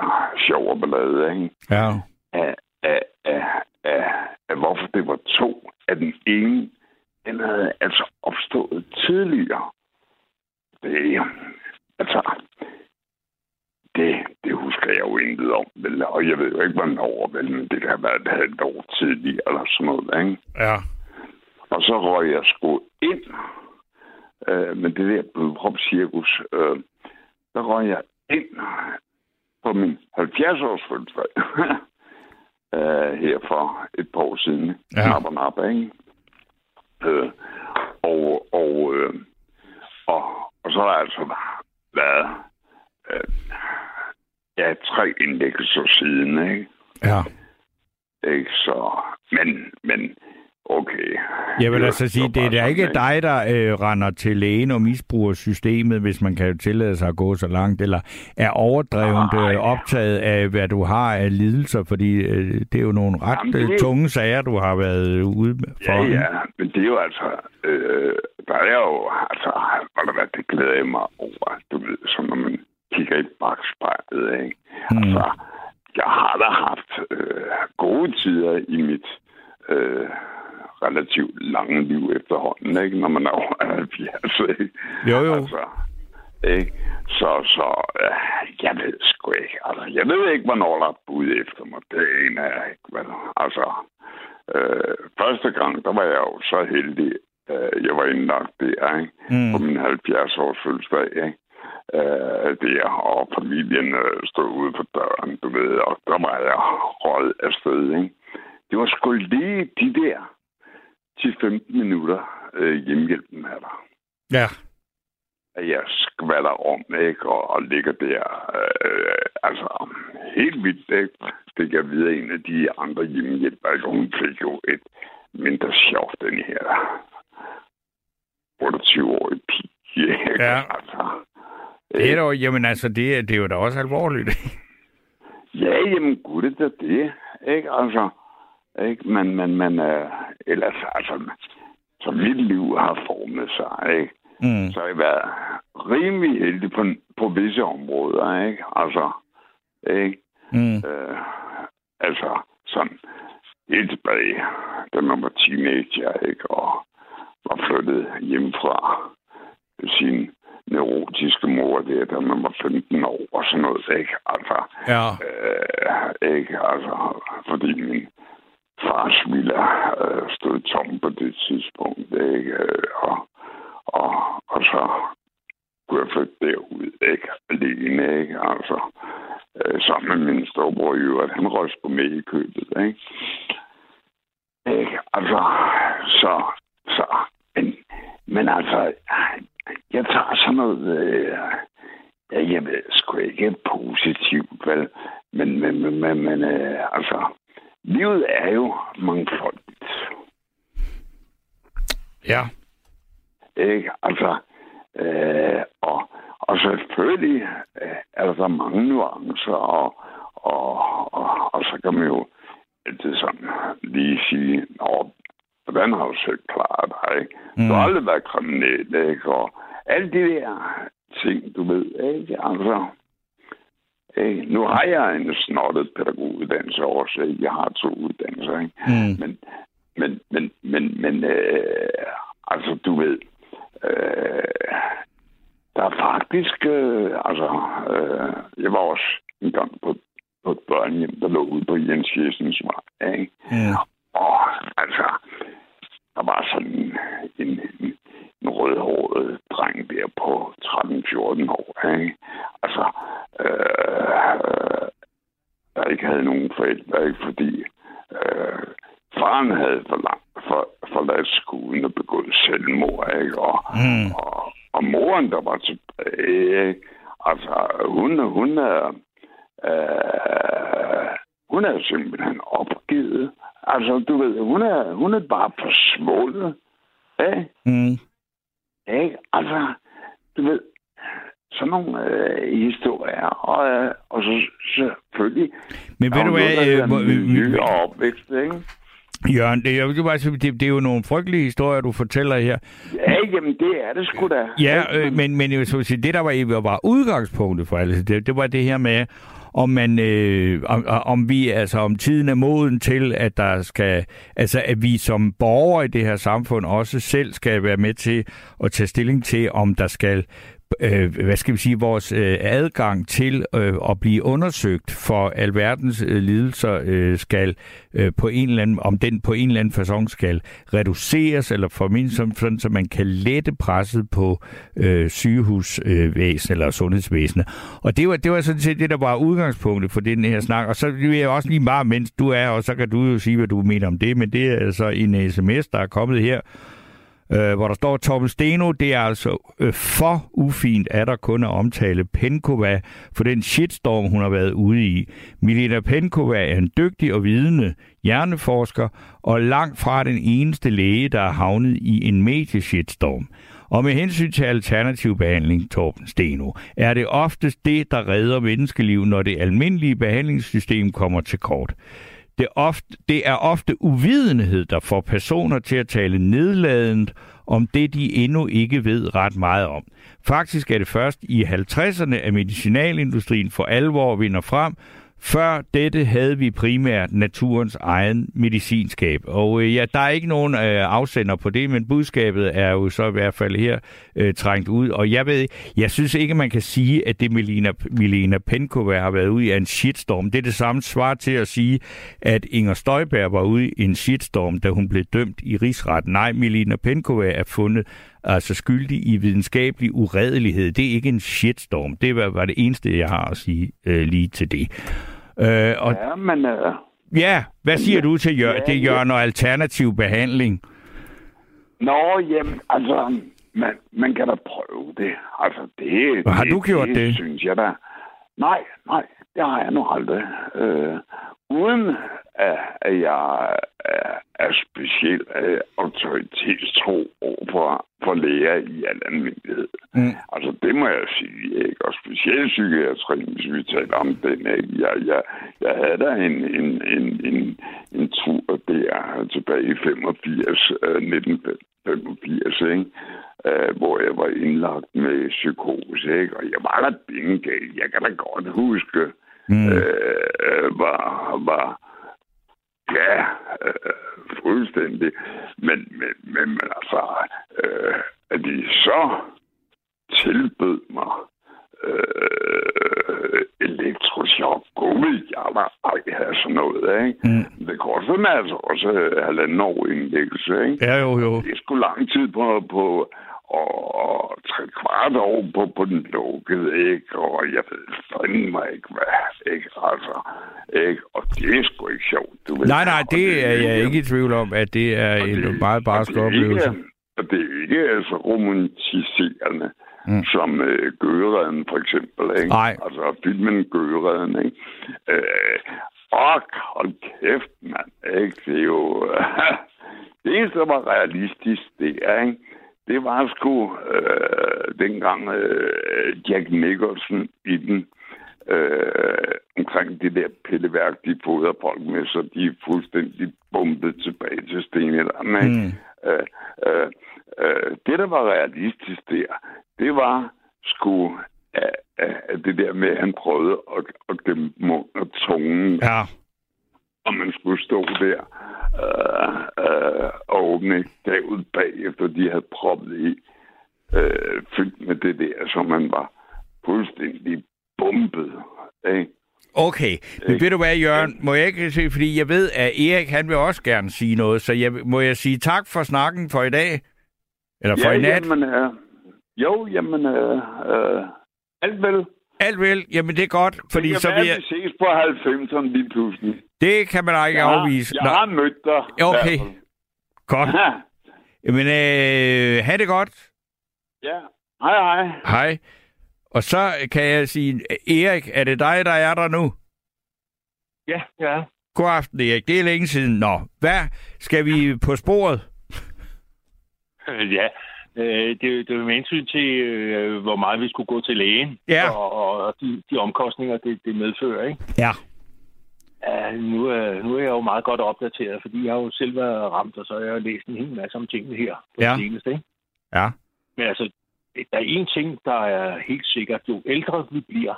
sjove ballade, ikke? Ja. At, at, at, at, at, hvorfor det var to af den ene den havde altså opstået tidligere. Det, altså, det, det husker jeg jo intet om, vel? og jeg ved jo ikke, hvornår, vel, men det kan have været et halvt år tidligere, eller sådan noget, ikke? Ja. Og så røg jeg sgu ind, øh, men det der blodpropcirkus, øh, der røg jeg ind på min 70-års fødselsdag, øh, her for et par år siden. Ja. Nap og nap, ikke? Øh, og, og, øh, og, og så har der altså været øh, ja, tre indlæggelser siden, ikke? Ja. ikke? Så, men, men okay. Jeg vil altså sige, det er da ikke dig, der øh, render til lægen og misbruger systemet, hvis man kan tillade sig at gå så langt, eller er overdrevet Nej. øh, optaget af, hvad du har af lidelser, fordi øh, det er jo nogle ret Jamen, det øh, er- tunge sager, du har været ude for. Ja, ja, men det er jo altså, øh, der er jo, altså, hvad, det glæder jeg mig over, du ved, som når man kigger i bagspejlet, ikke? Mm. Altså, jeg har da haft øh, gode tider i mit øh, relativt lange liv efterhånden, ikke? Når man er over 70, ikke? Jo, jo. Altså, ikke? Så, så øh, jeg ved sgu ikke. Altså, jeg ved ikke, hvornår der er bud efter mig. Det er jeg ikke. Vel? Altså, øh, første gang, der var jeg jo så heldig. Øh, jeg var indlagt der, ikke? Mm. På min 70-års fødselsdag, ikke? Øh, der, og familien øh, stod ude på døren, du ved, og der var jeg røget afsted, ikke? Det var sgu lige de der 10-15 minutter øh, hjemmehjælpen her der Ja. at jeg skvatter om, ikke? Og, og ligger der, øh, altså, helt vildt, ikke? Fik jeg videre en af de andre hjemmehjælpere, ikke? Hun fik jo et mindre sjov, den her 28-årige pige, ikke? Ja. Altså, Det er dog, jamen altså, det, er- det er jo da også alvorligt. Ja, jamen gud, det er det, ikke? Altså, ikke? Men, men, men øh, ellers, altså, som mit liv har formet sig, ikke? mm. så har jeg været rimelig heldig på, på visse områder, ikke? Altså, ikke? Mm. Øh, altså, sådan helt tilbage, da man var teenager, ikke? Og var flyttet hjemmefra sin neurotiske mor der, da man var 15 år og sådan noget, ikke? Altså, Ja. øh, ikke? Altså, fordi min fars villa øh, stod tom på det tidspunkt, ikke? Øh, og, og, og så kunne jeg flytte derud, ikke? Alene, ikke? Altså, øh, sammen med min storbror i øvrigt. Han røg på med i købet, ikke? Ikke? Altså, så, så, men, men altså, jeg tager sådan noget, øh, ja, jeg ved sgu ikke positivt, vel? Men, men, men, men, men øh, altså, livet er jo mangfoldigt. Ja. Ikke? Altså, øh, og, og selvfølgelig øh, er der mange nuancer, og, og, og, og så kan man jo altid sådan lige sige, Nå, hvordan har du selv klaret dig? Ikke? Mm. Du har aldrig været kriminel, ikke? Og alle de der ting, du ved, ikke? Altså, ikke? Nu har jeg en snottet pædagoguddannelse også, ikke? Jeg har to uddannelser, ikke? Mm. Men, men, men, men, men øh, altså, du ved, øh, der er faktisk, øh, altså, øh, jeg var også en gang på, på et børnehjem, der lå ude på Jens Jessens vej, ikke? Mm. Og altså, der var sådan en, en, en, en rødhåret dreng der på 13-14 år, ikke? Altså, øh, der ikke havde nogen forældre, ikke? Fordi øh, faren havde for langt, for, forladt skolen og begået selvmord, ikke? Og, Mm. og, og moren, der var tilbage, ikke? altså, hun, hun er, øh, hun er simpelthen opgivet. Altså, du ved, hun er, hun er bare forsvundet. Ikke? Mm. Ikke? Altså, du ved, sådan nogle øh, historier. Og, øh, og så selvfølgelig... Men ved du hvad, øh, hedder miljø øh, og opvækst, ikke? Jørgen, det, jeg vil bare sige, det, det er jo nogle frygtelige historier, du fortæller her. Ja, jamen, det er det sgu da. Ja, øh, men, men jeg vil så sige, det der var, var udgangspunktet for alt det, det var det her med, om man, øh, om, om vi, altså om tiden er moden til, at der skal, altså at vi som borgere i det her samfund også selv skal være med til at tage stilling til, om der skal øh, hvad skal vi sige, vores øh, adgang til øh, at blive undersøgt for alverdens øh, lidelser øh, skal øh, på en eller anden, om den på en eller anden façon skal reduceres eller formindres, sådan, sådan, så man kan lette presset på øh, sygehusvæsen øh, eller sundhedsvæsenet. Og det var, det var sådan set det, der var udgangspunktet for den her snak. Og så vil jeg også lige meget, mens du er, og så kan du jo sige, hvad du mener om det, men det er altså en sms, der er kommet her, øh, hvor der står, Torben Steno, det er altså øh, for ufint, at der kun at omtale Penkova for den shitstorm, hun har været ude i. Milena Penkova er en dygtig og vidende hjerneforsker, og langt fra den eneste læge, der er havnet i en medieshitstorm. Og med hensyn til alternativ behandling, Torben Steno, er det oftest det, der redder menneskeliv, når det almindelige behandlingssystem kommer til kort. Det, ofte, det er ofte uvidenhed, der får personer til at tale nedladende om det, de endnu ikke ved ret meget om. Faktisk er det først i 50'erne, at medicinalindustrien for alvor vinder frem. Før dette havde vi primært naturens egen medicinskab. Og øh, ja, der er ikke nogen øh, afsender på det, men budskabet er jo så i hvert fald her øh, trængt ud. Og jeg ved, jeg synes ikke, man kan sige, at det Melina, Melina Penkova har været ude i en shitstorm. Det er det samme svar til at sige, at Inger Støjberg var ude i en shitstorm, da hun blev dømt i rigsretten. Nej, Melina Penkova er fundet altså skyldig i videnskabelig uredelighed. Det er ikke en shitstorm. Det var, var det eneste, jeg har at sige øh, lige til det. Øh, og Ja, men... Øh, ja, hvad siger du til Jør- Ja, det, Jørgen, og alternativ behandling? Nå, jamen, altså, man, man kan da prøve det. Altså, det... Og har det, du gjort det? synes jeg da. Nej, nej, det har jeg nu aldrig. Øh, uden at, at jeg er, er specielt øh, autoritetstro for, for læger i al almindelighed. Mm. Altså, det må jeg sige, ikke? Og specielt psykiatrien, hvis vi taler om den, ikke? Jeg, jeg, jeg havde da en, en, en, en, en tur der tilbage i 85, øh, 1985, ikke? Øh, hvor jeg var indlagt med psykose, ikke? Og jeg var da bindegal. Jeg kan da godt huske, Mm. øh, var, var ja, øh, fuldstændig. Men, men, men, men altså, øh, at de så tilbød mig øh, jeg var ej have sådan noget, ikke? Mm. Det koster mig altså også øh, halvanden år indlæggelse, ikke? Ja, jo, jo. Det er sgu lang tid på, på og tre kvart år på, på den lukkede, ikke? Og jeg ved fandme ikke, hvad, ikke? Altså, ikke? Og det er sgu ikke sjovt, du ved. Nej, nej, Og det er jeg ikke i tvivl om, at det er og en det- meget og barsk det oplevelse. Ikke, og det er ikke altså romantiserende, Mm. som øh, Gøgeredden for eksempel, ikke? Nej. Altså filmen Gøgeredden, ikke? Øh, fuck, hold kæft, mand, ikke? Det er jo... det der var realistisk, det er, ikke? Det var sgu øh, dengang øh, Jack Nicholson i den øh, omkring det der pilleværk, de fodrer folk med, så de er fuldstændig bumpet tilbage til stenalderen. Mm. Øh, øh, øh, det, der var realistisk der, det var sgu det der med, at han prøvede at, at gemme mund og tungen, Ja, og man skulle stå der øh, øh, og åbne gavet bagefter, de havde proppet i, øh, fyldt med det der, så man var fuldstændig bumpet. Ikke? okay. Men Ikke? ved du hvad, Jørgen, må jeg ikke se, fordi jeg ved, at Erik, han vil også gerne sige noget, så jeg, må jeg sige tak for snakken for i dag? Eller for i nat? jamen, øh, jo, jamen, øh, øh, alt vel. Alt vel, jamen det er godt, fordi så vil jeg... vi ses på 90'erne lige pludselig. Det kan man ikke Jeg har, afvise. jeg Nå, har mødt dig. Okay. godt. Jamen, øh, ha' det godt. ja, hej hej. Hej. Og så kan jeg sige, Erik, er det dig, der er der nu? Ja, ja. God aften, Erik. Det er længe siden. Nå, hvad skal vi på sporet? ja. Øh, det, det er med hensyn til, øh, hvor meget vi skulle gå til lægen, Ja. og, og, og de, de omkostninger, det, det medfører. Ikke? Ja. Ja, nu, er, nu er jeg jo meget godt opdateret, fordi jeg har jo selv været ramt, og så har jeg læst en hel masse om tingene her på Ja. det seneste. Ikke? Ja. Men altså, der er en ting, der er helt sikkert. Jo ældre vi bliver,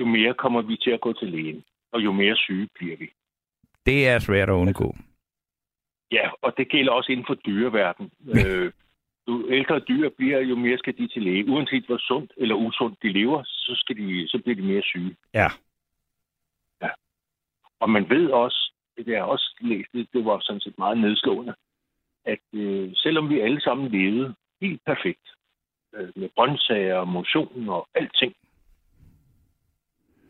jo mere kommer vi til at gå til lægen, og jo mere syge bliver vi. Det er svært at undgå. Ja, og det gælder også inden for dyreverden. øh, jo ældre dyr bliver, jo mere skal de til læge. Uanset hvor sundt eller usundt de lever, så, skal de, så bliver de mere syge. Ja. ja. Og man ved også, det er også læst, det, det var sådan set meget nedslående, at øh, selvom vi alle sammen levede helt perfekt, øh, med grøntsager og motion og alting,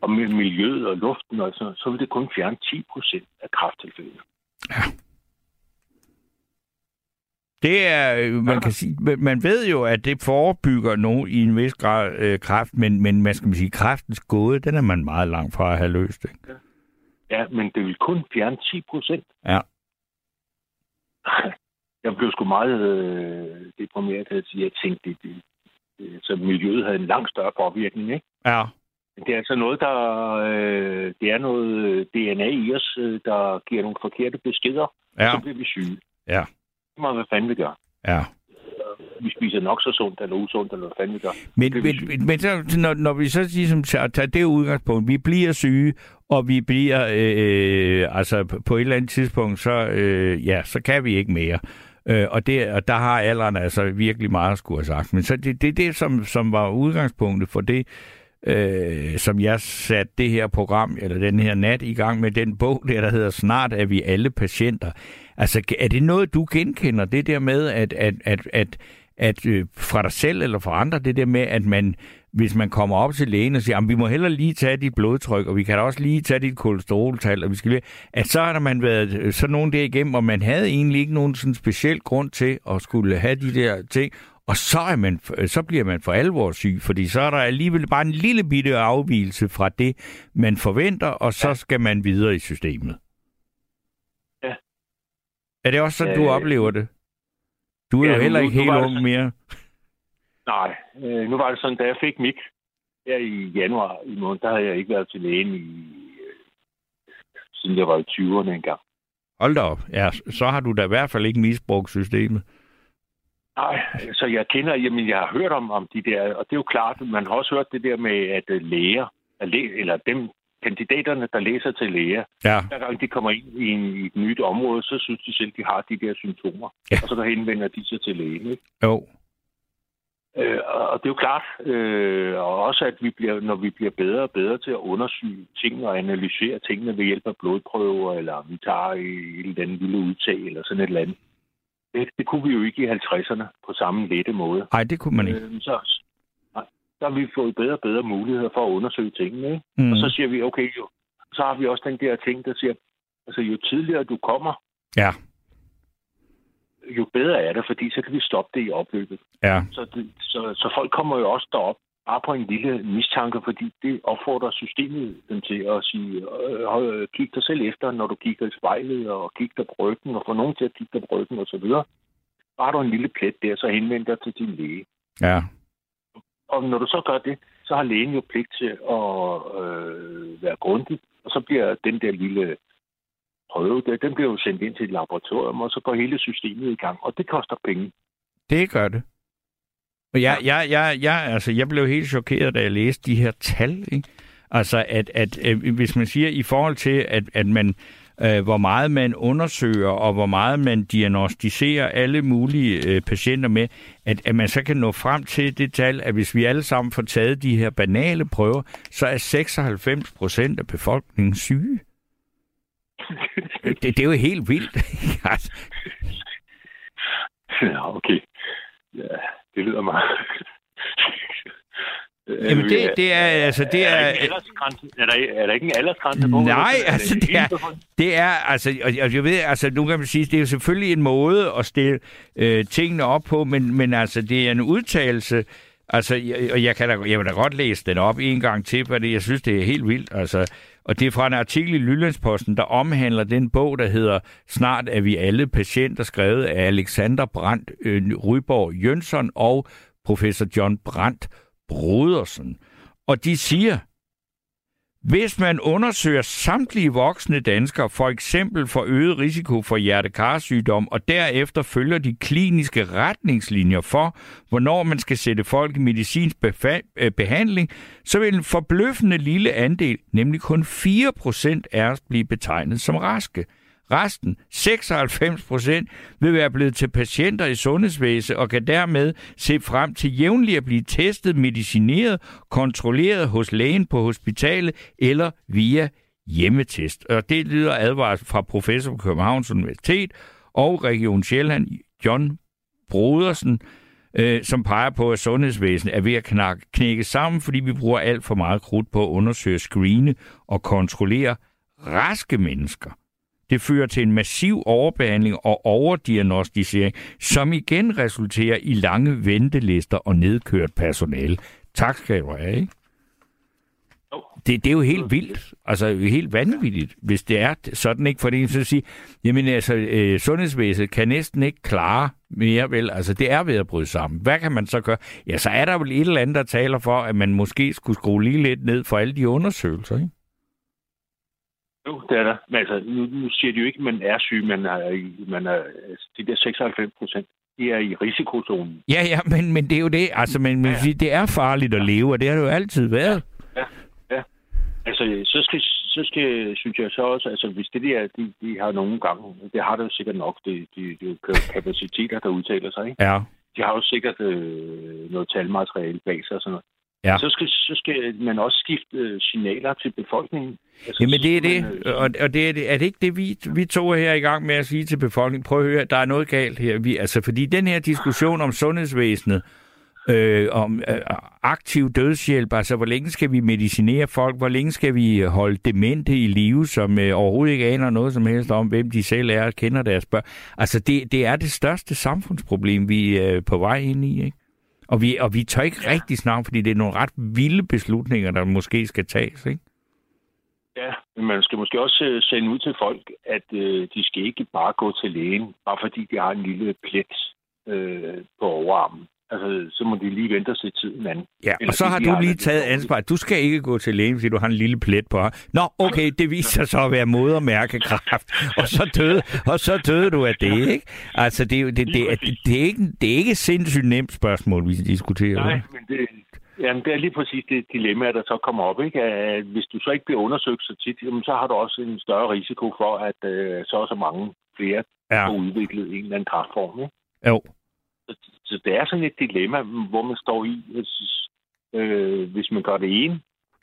og med miljøet og luften, og så, så vil det kun fjerne 10 procent af krafttilfældene. Det er, øh, man kan sige, man- ved jo, at det forebygger nogen i en vis grad øh, kræft, men, men man skal sige, kræftens gåde, den er man meget langt fra at have løst. Ikke? Ja, men det vil kun fjerne 10 procent. Ja. Jeg blev sgu meget øh, deprimeret, at jeg tænkte, det, det, så miljøet havde en langt større påvirkning. Ikke? Ja. Men det er altså noget, der øh, det er noget øh, DNA i os, øh, der giver nogle forkerte beskeder, Ja. så bliver vi syge. Ja. Det må hvad fanden vi gør. Ja. Vi spiser nok så sundt eller usundt, eller hvad fanden vi gør. Men, er vi men, men så, når, når vi så ligesom tager, det udgangspunkt, vi bliver syge, og vi bliver, øh, altså på- på et eller andet tidspunkt, så, øh, ja, så kan vi ikke mere. Øh, og, det, og der har alderen altså virkelig meget at skulle have sagt. Men så det, det er det, som, som var udgangspunktet for det, øh, som jeg satte det her program, eller den her nat i gang med den bog, der, der hedder Snart er vi alle patienter. Altså, er det noget, du genkender, det der med, at, at, at, at, at øh, fra dig selv eller fra andre, det der med, at man, hvis man kommer op til lægen og siger, vi må hellere lige tage dit blodtryk, og vi kan da også lige tage dit kolesteroltal, og vi skal lige, at så har der man været øh, sådan nogen der igennem, og man havde egentlig ikke nogen sådan speciel grund til at skulle have de der ting, og så, er man, så bliver man for alvor syg, fordi så er der alligevel bare en lille bitte afvielse fra det, man forventer, og så skal man videre i systemet. Ja. Er det også sådan, du Øh, oplever det? Du er ja, jo heller ikke nu helt ung sådan- mere. Nej, øh, nu var det sådan, da jeg fik Mik her i januar i måned, der havde jeg ikke været til lægen i, øh, siden jeg var i 20'erne engang. Hold da op. Ja, så har du da i hvert fald ikke misbrugt systemet. Nej, så jeg kender, jamen jeg har hørt om, om de der, og det er jo klart, man har også hørt det der med, at øh, læger, eller dem, kandidaterne, der læser til læger, Ja, hver gang de kommer ind i, en, i et nyt område, så synes de selv, de har de der symptomer. Ja. Og så der henvender de sig til lægen. Ikke? jo. Øh, og det er jo klart, øh, og også at vi bliver, når vi bliver bedre og bedre til at undersøge ting og analysere tingene ved hjælp af blodprøver, eller vi tager et eller andet lille udtag, eller sådan et eller andet. Det, det kunne vi jo ikke i 50'erne på samme lette måde. Nej, det kunne man ikke. Øh, så, nej, så har vi fået bedre og bedre muligheder for at undersøge tingene. Ikke? Mm. Og så siger vi, okay, jo, så har vi også den der ting, der siger, altså jo tidligere du kommer, Ja, jo bedre er det, fordi så kan vi stoppe det i opløbet. ja. Så, det, så, så folk kommer jo også derop bare på en lille mistanke, fordi det opfordrer systemet dem til at sige, øh, øh, kig dig selv efter, når du kigger i spejlet, og kig dig på ryggen, og få nogen til at kigge dig på ryggen osv. Bare du en lille plet der, så henvend dig til din læge. Ja. Og når du så gør det, så har lægen jo pligt til at øh, være grundig, og så bliver den der lille prøve, der, den bliver jo sendt ind til et laboratorium, og så går hele systemet i gang, og det koster penge. Det gør det. Og jeg, jeg, jeg, jeg, altså, jeg blev helt chokeret, da jeg læste de her tal. Ikke? Altså, at, at, at hvis man siger i forhold til, at, at man, øh, hvor meget man undersøger, og hvor meget man diagnostiserer alle mulige øh, patienter med, at, at man så kan nå frem til det tal, at hvis vi alle sammen får taget de her banale prøver, så er 96 procent af befolkningen syge. Det, det er jo helt vildt. altså, Ja, okay. Ja, det lyder meget. Jamen, det, det er, altså, det er, er... der ikke en aldersgrænse? er, der, er der ikke en aldersgrænse på? Nej, altså, det er-? Det er, altså, og jeg ved, altså, nu kan man sige, det er jo selvfølgelig en måde at stille øh, tingene op på, men, men altså, det er en udtalelse, altså, jeg, og jeg, kan da, jeg vil da godt læse den op en gang til, fordi jeg synes, det er helt vildt, altså, og det er fra en artikel i Lyllandsposten, der omhandler den bog, der hedder Snart er vi alle patienter, skrevet af Alexander Brandt øh, Ryborg Jønsson og professor John Brandt Brodersen. Og de siger, hvis man undersøger samtlige voksne danskere, for eksempel for øget risiko for hjertekarsygdom, og derefter følger de kliniske retningslinjer for, hvornår man skal sætte folk i medicinsk øh, behandling, så vil en forbløffende lille andel, nemlig kun 4% af os, blive betegnet som raske. Resten, 96 procent, vil være blevet til patienter i sundhedsvæsenet og kan dermed se frem til jævnligt at blive testet, medicineret, kontrolleret hos lægen på hospitalet eller via hjemmetest. Og det lyder advarsel fra professor på Københavns Universitet og Region Sjælland, John Brodersen, øh, som peger på, at sundhedsvæsenet er ved at knak- knække sammen, fordi vi bruger alt for meget krudt på at undersøge, screene og kontrollere raske mennesker. Det fører til en massiv overbehandling og overdiagnostisering, som igen resulterer i lange ventelister og nedkørt personale. Tak skal du have, ikke? Det, det er jo helt vildt, altså helt vanvittigt, hvis det er sådan, ikke? Fordi så at sige, jamen altså, øh, sundhedsvæsenet kan næsten ikke klare mere, vel? Altså, det er ved at bryde sammen. Hvad kan man så gøre? Ja, så er der vel et eller andet, der taler for, at man måske skulle skrue lige lidt ned for alle de undersøgelser, ikke? Jo, det er der. Men altså, nu, nu siger de jo ikke, at man er syg, man er, man er altså, de der 96 procent, de er i risikozonen. Ja, ja, men, men det er jo det. Altså, men, men Ja, ja. det er farligt at leve, og det har det jo altid været. Altså, så skal, så skal, synes jeg så også, altså hvis det der, de, de har nogle gange, det har det jo sikkert nok, det, de, jo ka- kapaciteter, der udtaler sig, ikke? Ja. De har jo sikkert øh, noget talmateriale bag sig og sådan noget. Ja. Så, skal, så skal man også skifte øh, signaler til befolkningen. Altså, Jamen det er skal man, det, øh, og, og det er, det, er det ikke det, vi, vi to er her i gang med at sige til befolkningen? Prøv at høre, der er noget galt her. Vi, altså, fordi den her diskussion om sundhedsvæsenet, øh, om øh, aktiv dødshjælp, altså hvor længe skal vi medicinere folk, hvor længe skal vi holde demente i live, som øh, overhovedet ikke aner noget som helst om, hvem de selv er og kender deres børn. Altså det, det er det største samfundsproblem, vi er på vej ind i, ikke? Og vi, og vi tør ikke ja. rigtig snakke, fordi det er nogle ret vilde beslutninger, der måske skal tages, ikke? Ja, men man skal måske også øh, sende ud til folk, at øh, de skal ikke bare gå til lægen, bare fordi de har en lille plet øh, på overarmen. Altså, så må de lige vente og se tiden an. Ja, Eller og så har du har lige taget ansvar. Du skal ikke gå til lægen, fordi du har en lille plet på her. Nå, okay, det viser sig så at være modermærkekræft, og så døde, og så døde du af det, ikke? Altså, det, er det, det, det, det, det, er ikke, det er ikke et sindssygt nemt spørgsmål, vi diskuterer. Nej, men det, jamen, det er lige præcis det dilemma, der så kommer op. Ikke? At hvis du så ikke bliver undersøgt så tit, jamen, så har du også en større risiko for, at øh, så og så mange flere Ja, får udviklet en eller anden kraftform. Ikke? jo. Så, det er sådan et dilemma, hvor man står i, hvis, øh, hvis man gør det ene,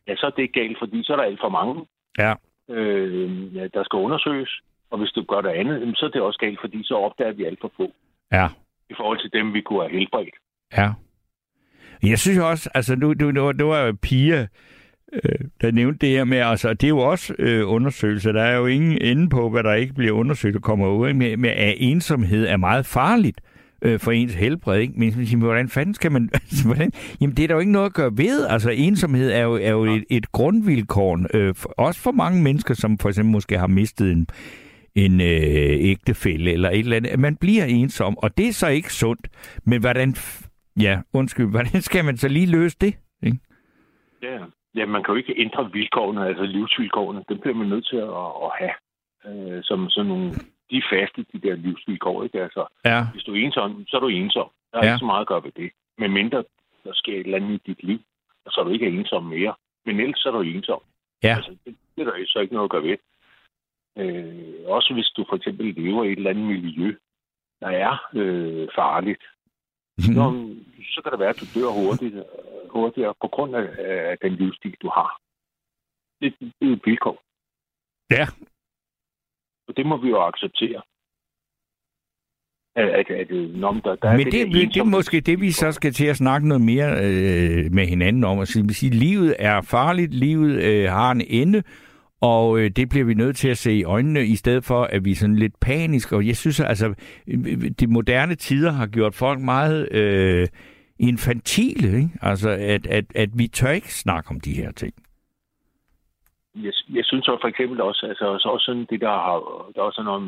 ja, så er det galt, fordi så er der alt for mange, Ja. øh, ja, der skal undersøges. Og hvis du gør det andet, så er det også galt, fordi så opdager vi alt for få Ja. i forhold til dem, vi kunne have helbredt. Ja. Jeg synes også, altså nu, nu, nu, nu er Pia, øh, der nævnte det her med, altså det er jo også øh, undersøgelser. Der er jo ingen ende på, hvad der ikke bliver undersøgt og kommer ud med, med, at ensomhed er meget farligt øh, Øh, for ens helbred. Ikke? Men men hvordan fanden skal man... Altså, hvordan, jamen, det er der jo ikke noget at gøre ved. Altså, ensomhed er jo, er jo et, et grundvilkår, øh, for, også for mange mennesker, som for eksempel måske har mistet en, en øh, ægtefælle eller et eller andet. Man bliver ensom, og det er så ikke sundt. Men hvordan... Ja, undskyld. Hvordan skal man så lige løse det? Ikke? Ja. ja, man kan jo ikke ændre vilkårene, altså livsvilkårene. Dem bliver man nødt til at, at have. Øh, som sådan nogle, de er faste, de der livsvilkår. Ikke? Altså, Ja, hvis du er ensom, så er du ensom. Der er Ja. ikke så meget at gøre ved det. Men mindre der sker et eller andet i dit liv, og så er du ikke ensom mere. Men ellers så er du ensom. ja, Altså, det, det er der så ikke noget at gøre ved. Øh, også hvis du for eksempel lever i et eller andet miljø, der er øh, farligt, Mhm. så, så kan det være, at du dør hurtigt, hurtigere på grund af, af den livsstil, du har. Det, det er et vilkår, ja, og det må vi jo acceptere. At, at, at, når der, der er Men det, der det, det er måske det, vi så skal til at snakke noget mere øh, med hinanden om. Altså, vi siger, livet er farligt, livet øh, har en ende, og øh, det bliver vi nødt til at se i øjnene, i stedet for, at vi er sådan lidt paniske. Og jeg synes, altså, de moderne tider har gjort folk meget øh, infantile. Ikke? Altså, at, at, at vi tør ikke snakke om de her ting. Jeg, jeg synes så for eksempel også, altså så også sådan det, der har, der er også sådan noget,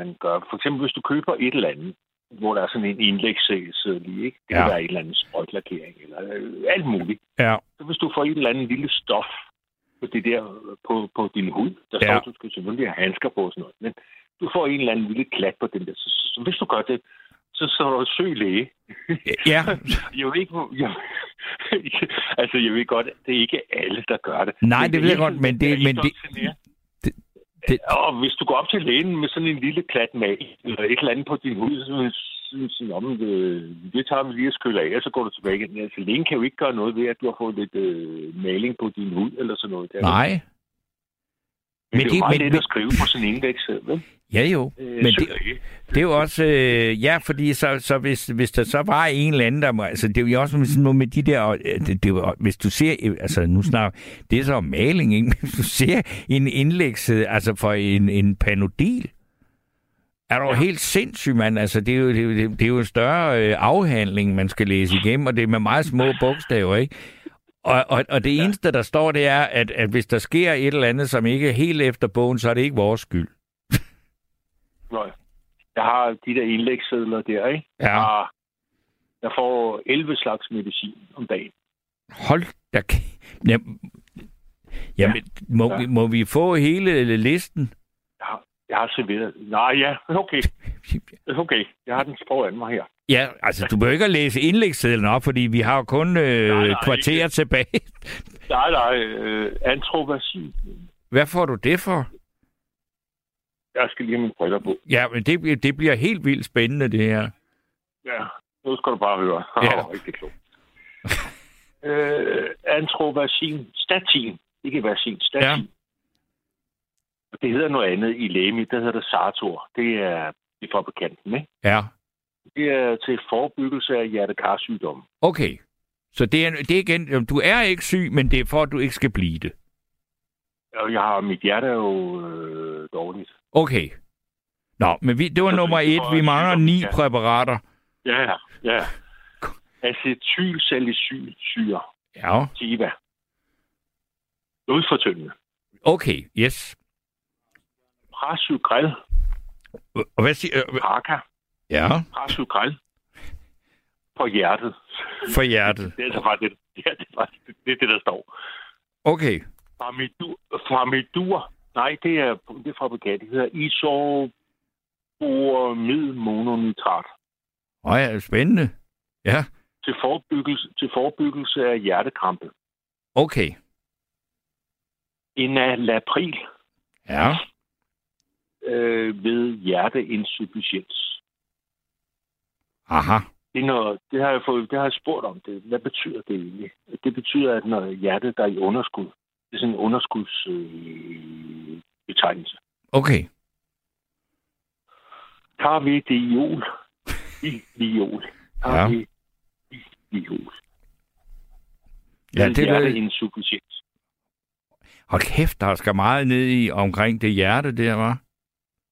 man gør. For eksempel, hvis du køber et eller andet, hvor der er sådan en indlægsseddel i, ikke? Det Ja. kan være et eller andet sprøjtlakering, eller øh, alt muligt. Ja, Så hvis du får et eller andet lille stof på det der, på, på din hud, der Ja. står, du skal selvfølgelig have handsker på og sådan noget, men du får en eller anden lille klat på den der, så, så, så hvis du gør det, så så er du søg læge. ja. Jeg ved ikke, jeg, altså jeg ved godt, det er ikke alle, der gør det. Nej, Men det ved jeg godt, men det- er men det- det- det- Og hvis du går op til lægen med sådan en lille klat mag, eller et eller andet på din hud, så synes jeg, om det, det tager vi lige at skylle af, og så går du tilbage igen. Altså, lægen kan jo ikke gøre noget ved, at du har fået lidt øh, maling på din hud, eller sådan noget. Der. Nej. Men, Men det er jo meget men- let at skrive på sådan en indlægsseddel. Ja jo, Øh, men det. Det er jo også, øh, ja, fordi så, så hvis, hvis der så var en eller anden, der må, altså det er jo også sådan noget med de der, øh, det, det, jo- hvis du ser, øh, altså nu snakker, det er så maling, ikke? Hvis du ser en indlægs, øh, altså for en, en panodil, er du ja. Helt sindssyg, mand. Altså, det er jo, det, er jo- det, er jo en større afhandling, man skal læse igennem, og det er med meget små bogstaver, ikke? Og, og, og det eneste, der står, det er, at, at hvis der sker et eller andet, som ikke er helt efter bogen, så er det ikke vores skyld. Nej. Jeg har de der indlægssedler der, ikke? Ja. Og jeg får 11 slags medicin om dagen. Hold da Jamen, jamen må, Ja. vi, må vi få hele listen? Jeg har, jeg har serveret. Nej, ja, okay. Okay, jeg har den foran mig her. Ja, altså, du behøver ikke at læse indlægssedlen op, fordi vi har jo kun øh, Nej, nej, kvarter ikke. tilbage. Nej, nej, øh, antrovacin. Hvad får du det for? Jeg skal lige have mine briller på. Ja, men det, det bliver helt vildt spændende, det her. Ja, nu skal du bare høre. Ja. Ja. Rigtig klogt. øh, antrovacin. Statin. Ikke vaccin. Statin. Ja. Det hedder noget andet i lægemiddel. Det hedder det Sartor. Det er i fabrikanten, ikke? Ja, Det er til forebyggelse af hjertekarsygdomme. okay. Så det er, det er igen, du er ikke syg, men det er for, at du ikke skal blive det. Jeg har, mit hjerte er jo øh, dårligt. Okay. Nå, men vi, det var Så nummer er et. Vi mangler ni ja. præparater. Ja, ja. Acetylsalicylsyre. Ja, Tiva. Udfortyndende. okay, yes. Prasugrel. Og hvad siger øh, Parka. Ja, Prasugrel. På hjertet. for hjertet. Det er altså bare det, det, er, det, er, bare- det, er det, der står. Okay. Farmidur. Farmidur. Nej, det er, det er fabrikat. Det hedder isoboramid mononitrat. Åh ja, spændende. Ja, Til forebyggelse, til forebyggelse af hjertekrampe. okay. Enalapril Ja, øh, ved hjerteinsufficiens. Aha. Det, er noget, det, har jeg fået, det har jeg spurgt om. Det. Hvad betyder det egentlig? Det betyder, at når hjertet der er i underskud, det er sådan en underskudsbetegnelse. Øh. Okay. Tager vi det i jul, i viol, tager Ja. vi i viol. Ja, det er ved insuffisient. Hold kæft, der skal meget ned i omkring det hjerte der, var.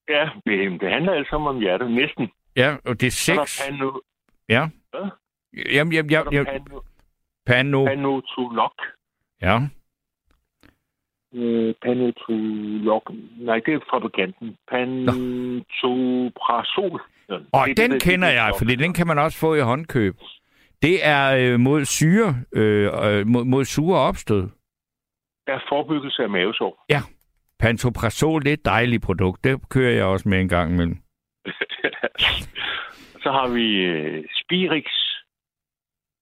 Ja, det, det handler altså om hjertet. Næsten. Ja, og det er Så er der seks. pano, Ja. Hvad? Jamen, jamen, jamen, jamen, pano, pano. panotolog. Ja. Øh, panotolog. Nej, det er fabrikanten. Pantoprazol. Ja, Og det det, den der- kender det, jeg, fordi den kan man også få i håndkøb. Det er øh, mod syre, øh, øh, mod, mod sure opstød. er forebyggelse af mavesår. Pantoprazol, det er et dejligt produkt. Det kører jeg også med en gang imellem. Så har vi øh, Spirix.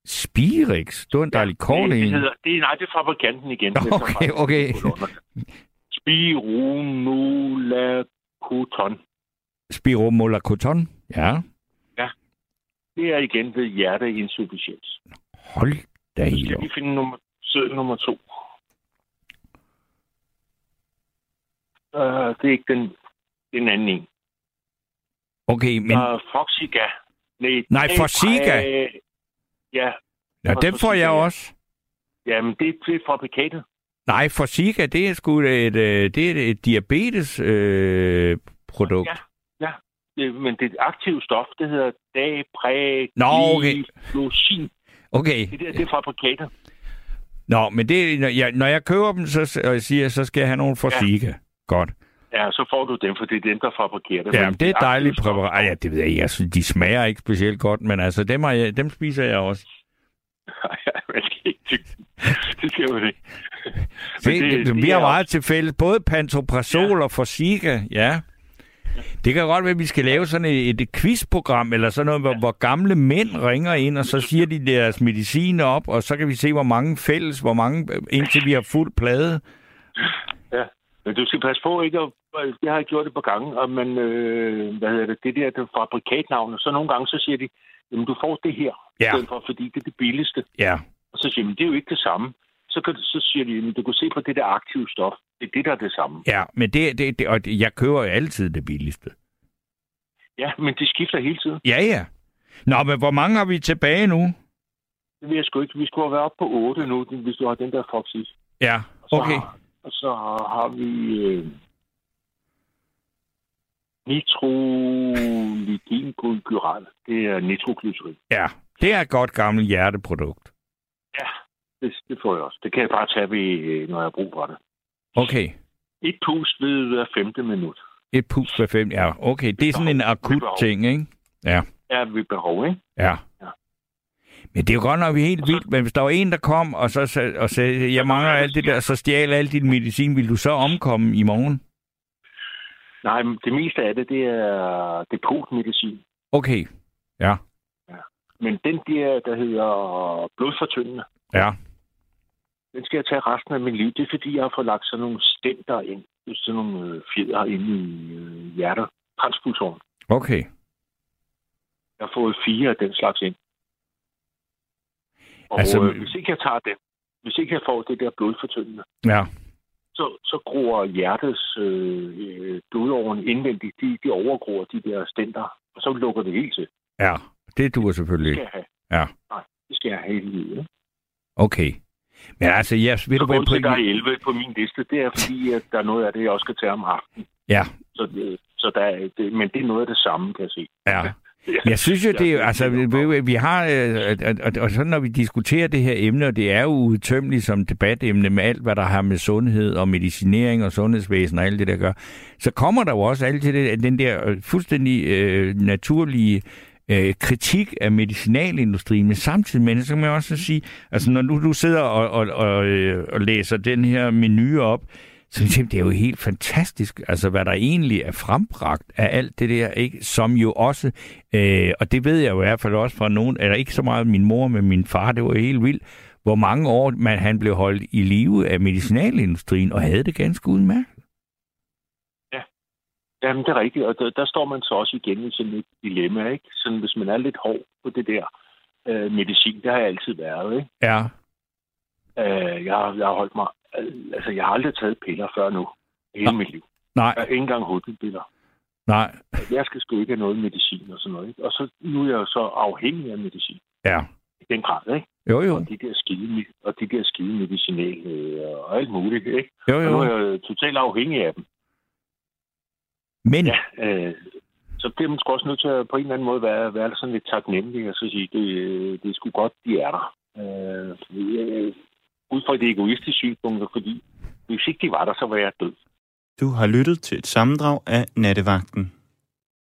Spirix, det var en dejlig kort det, det, en. hedder, det, nej, det er fabrikanten igen. Nå, Det okay, okay. Spironolacoton. Spiromolacoton. Ja. Det er igen ved hjerteinsufficiens. Hold da i skal vi finde nummer, seddel nummer to. Uh, det er ikke den, det er en anden en. Okay, men. Uh, Foxiga. Nej, Nej, det- Forxiga. øh, Ja, ja, den får jeg også. jamen det er til fabrikatet. Nej, Forsiga, det er sgu et, øh, det er et diabetes øh, produkt. Ja, ja. Det, men det er et aktivt stof, det hedder Nå, okay. Okay. Det der, det er fabrikatet. Nå, men det, når, jeg, når jeg køber dem, så, og jeg siger, så skal jeg have nogle Forsiga. Ja. Godt. Ja, så får du dem, for det er dem, der fabrikerer det. Ja, Men det er aktivt dejligt stof- præparat. Ej, ja, det ved jeg ikke. Synes, de smager ikke specielt godt, men altså, dem, har jeg, dem spiser jeg også. Man dem. Det skal jo ikke. Se, det, det- vi har meget til fælles. Både Pantoprazol ja. og Forsiga, ja. Det kan godt være, at vi skal lave sådan et, et quizprogram, eller sådan noget, hvor, ja. hvor gamle mænd ringer ind, og så siger de deres medicin op, og så kan vi se, hvor mange fælles, hvor mange, indtil vi har fuld plade. Ja. Men du skal passe på ikke at... Det har jeg gjort et par gange, og man, øh, hvad hedder det, det der det fabrikatnavn, så nogle gange så siger de, jamen du får det her, Ja. for, fordi det er det billigste. Ja, Og så siger men det er jo ikke det samme. Så, kan, så siger de, men du kan se på det der aktive stof. Det er det, der er det samme. ja, men det, det, det og jeg køber jo altid det billigste. Ja, men de skifter hele tiden. Ja, ja. Nå, men hvor mange har vi tilbage nu? Det vil jeg sgu ikke. Vi skulle have været oppe på 8 nu, hvis du har den der Foxys. Ja, Og så okay. Har, og så har vi øh, nitroglycenglyceral. Det er nitroglycerin. Ja, det er et godt gammelt hjerteprodukt. Ja, det, det får jeg også. Det kan jeg bare tage, ved, øh, når jeg har brug for det. Okay. Et pust ved hver femte minut. Et pus per fem, ja. Okay, det er sådan en akut ting, ikke? Ja, Er ved behov, ikke? ja. Ja. Men det er jo godt nok helt så- vildt, men hvis der var en, der kom og så sagde, og sagde jeg mangler alt det der, så stjal alt din medicin, vil du så omkomme i morgen? Nej, men det meste af det, det er depotmedicin. Okay, ja, Men den der, der hedder blodfortyndende, ja. den skal jeg tage resten af mit liv. Det er fordi, jeg har fået lagt sådan nogle stenter ind. Sådan nogle øh, fjeder inde i øh, hjerter. Transpulsoren. Okay. Jeg har fået fire af den slags ind. Og Altså- altså, øh, hvis ikke jeg tager den, hvis ikke jeg får det der blodfortyndende, Ja, så, så gror hjertets øh, øh, blodårene indvendigt, de, de overgror de der stenter, og så lukker det helt til. ja. Det duer Det selvfølgelig skal ikke. jeg have. Ja. Nej, det skal jeg have hele livet. Okay. Men altså, ja, ved Så du hvad? der er På, 11 på min liste, det er fordi, at der er noget af det, jeg også skal tage om aftenen. ja, Så, det, så der er, det, men det er noget af det samme, kan jeg se. ja. Jeg synes jo, det er, altså, vi, vi har, øh, og, og, og sådan når vi diskuterer det her emne, og det er jo udtømmeligt som debatemne med alt, hvad der har med sundhed og medicinering og sundhedsvæsen og alt det der gør, så kommer der jo også altid det, den der øh, fuldstændig øh, naturlige øh, kritik af medicinalindustrien, men samtidig med det, så kan man også sige, altså når du, du sidder og, og, og, øh, og læser den her menu op, så synes jeg, det er jo helt fantastisk, altså hvad der egentlig er frembragt af alt det der, ikke? som jo også, øh, og det ved jeg jo i hvert fald også fra nogen, eller ikke så meget min mor, men min far, det var helt vildt, hvor mange år man, han blev holdt i live af medicinalindustrien, og havde det ganske udmærket. Jamen, det er rigtigt, og der, der står man så også igen i sådan et dilemma, ikke? Sådan, hvis man er lidt hård på det der øh, medicin, det har jeg altid været, ikke? Ja. Øh, jeg, jeg har holdt mig... Altså, jeg har aldrig taget piller før nu. Hele Nå. mit liv. Nej, Jeg har ikke engang hovedpiller. nej. Jeg skal sgu ikke have noget medicin og sådan noget, ikke? Og så, nu er jeg jo så afhængig af medicin. Ja. I den grad, ikke? Jo, jo. Og de der skide, og de der skide medicinale øh, og alt muligt, ikke? Jo, Og nu er jo. jeg totalt afhængig af dem. Men, Ja, øh, så bliver man sgu også nødt til at på en eller anden måde være, være sådan lidt taknemmelig og så sige, det, øh, det er sgu godt, de er der. Øh, øh, ud fra et egoistiske synspunkt, fordi hvis ikke de var der, så var jeg død. Du har lyttet til et sammendrag af Nattevagten.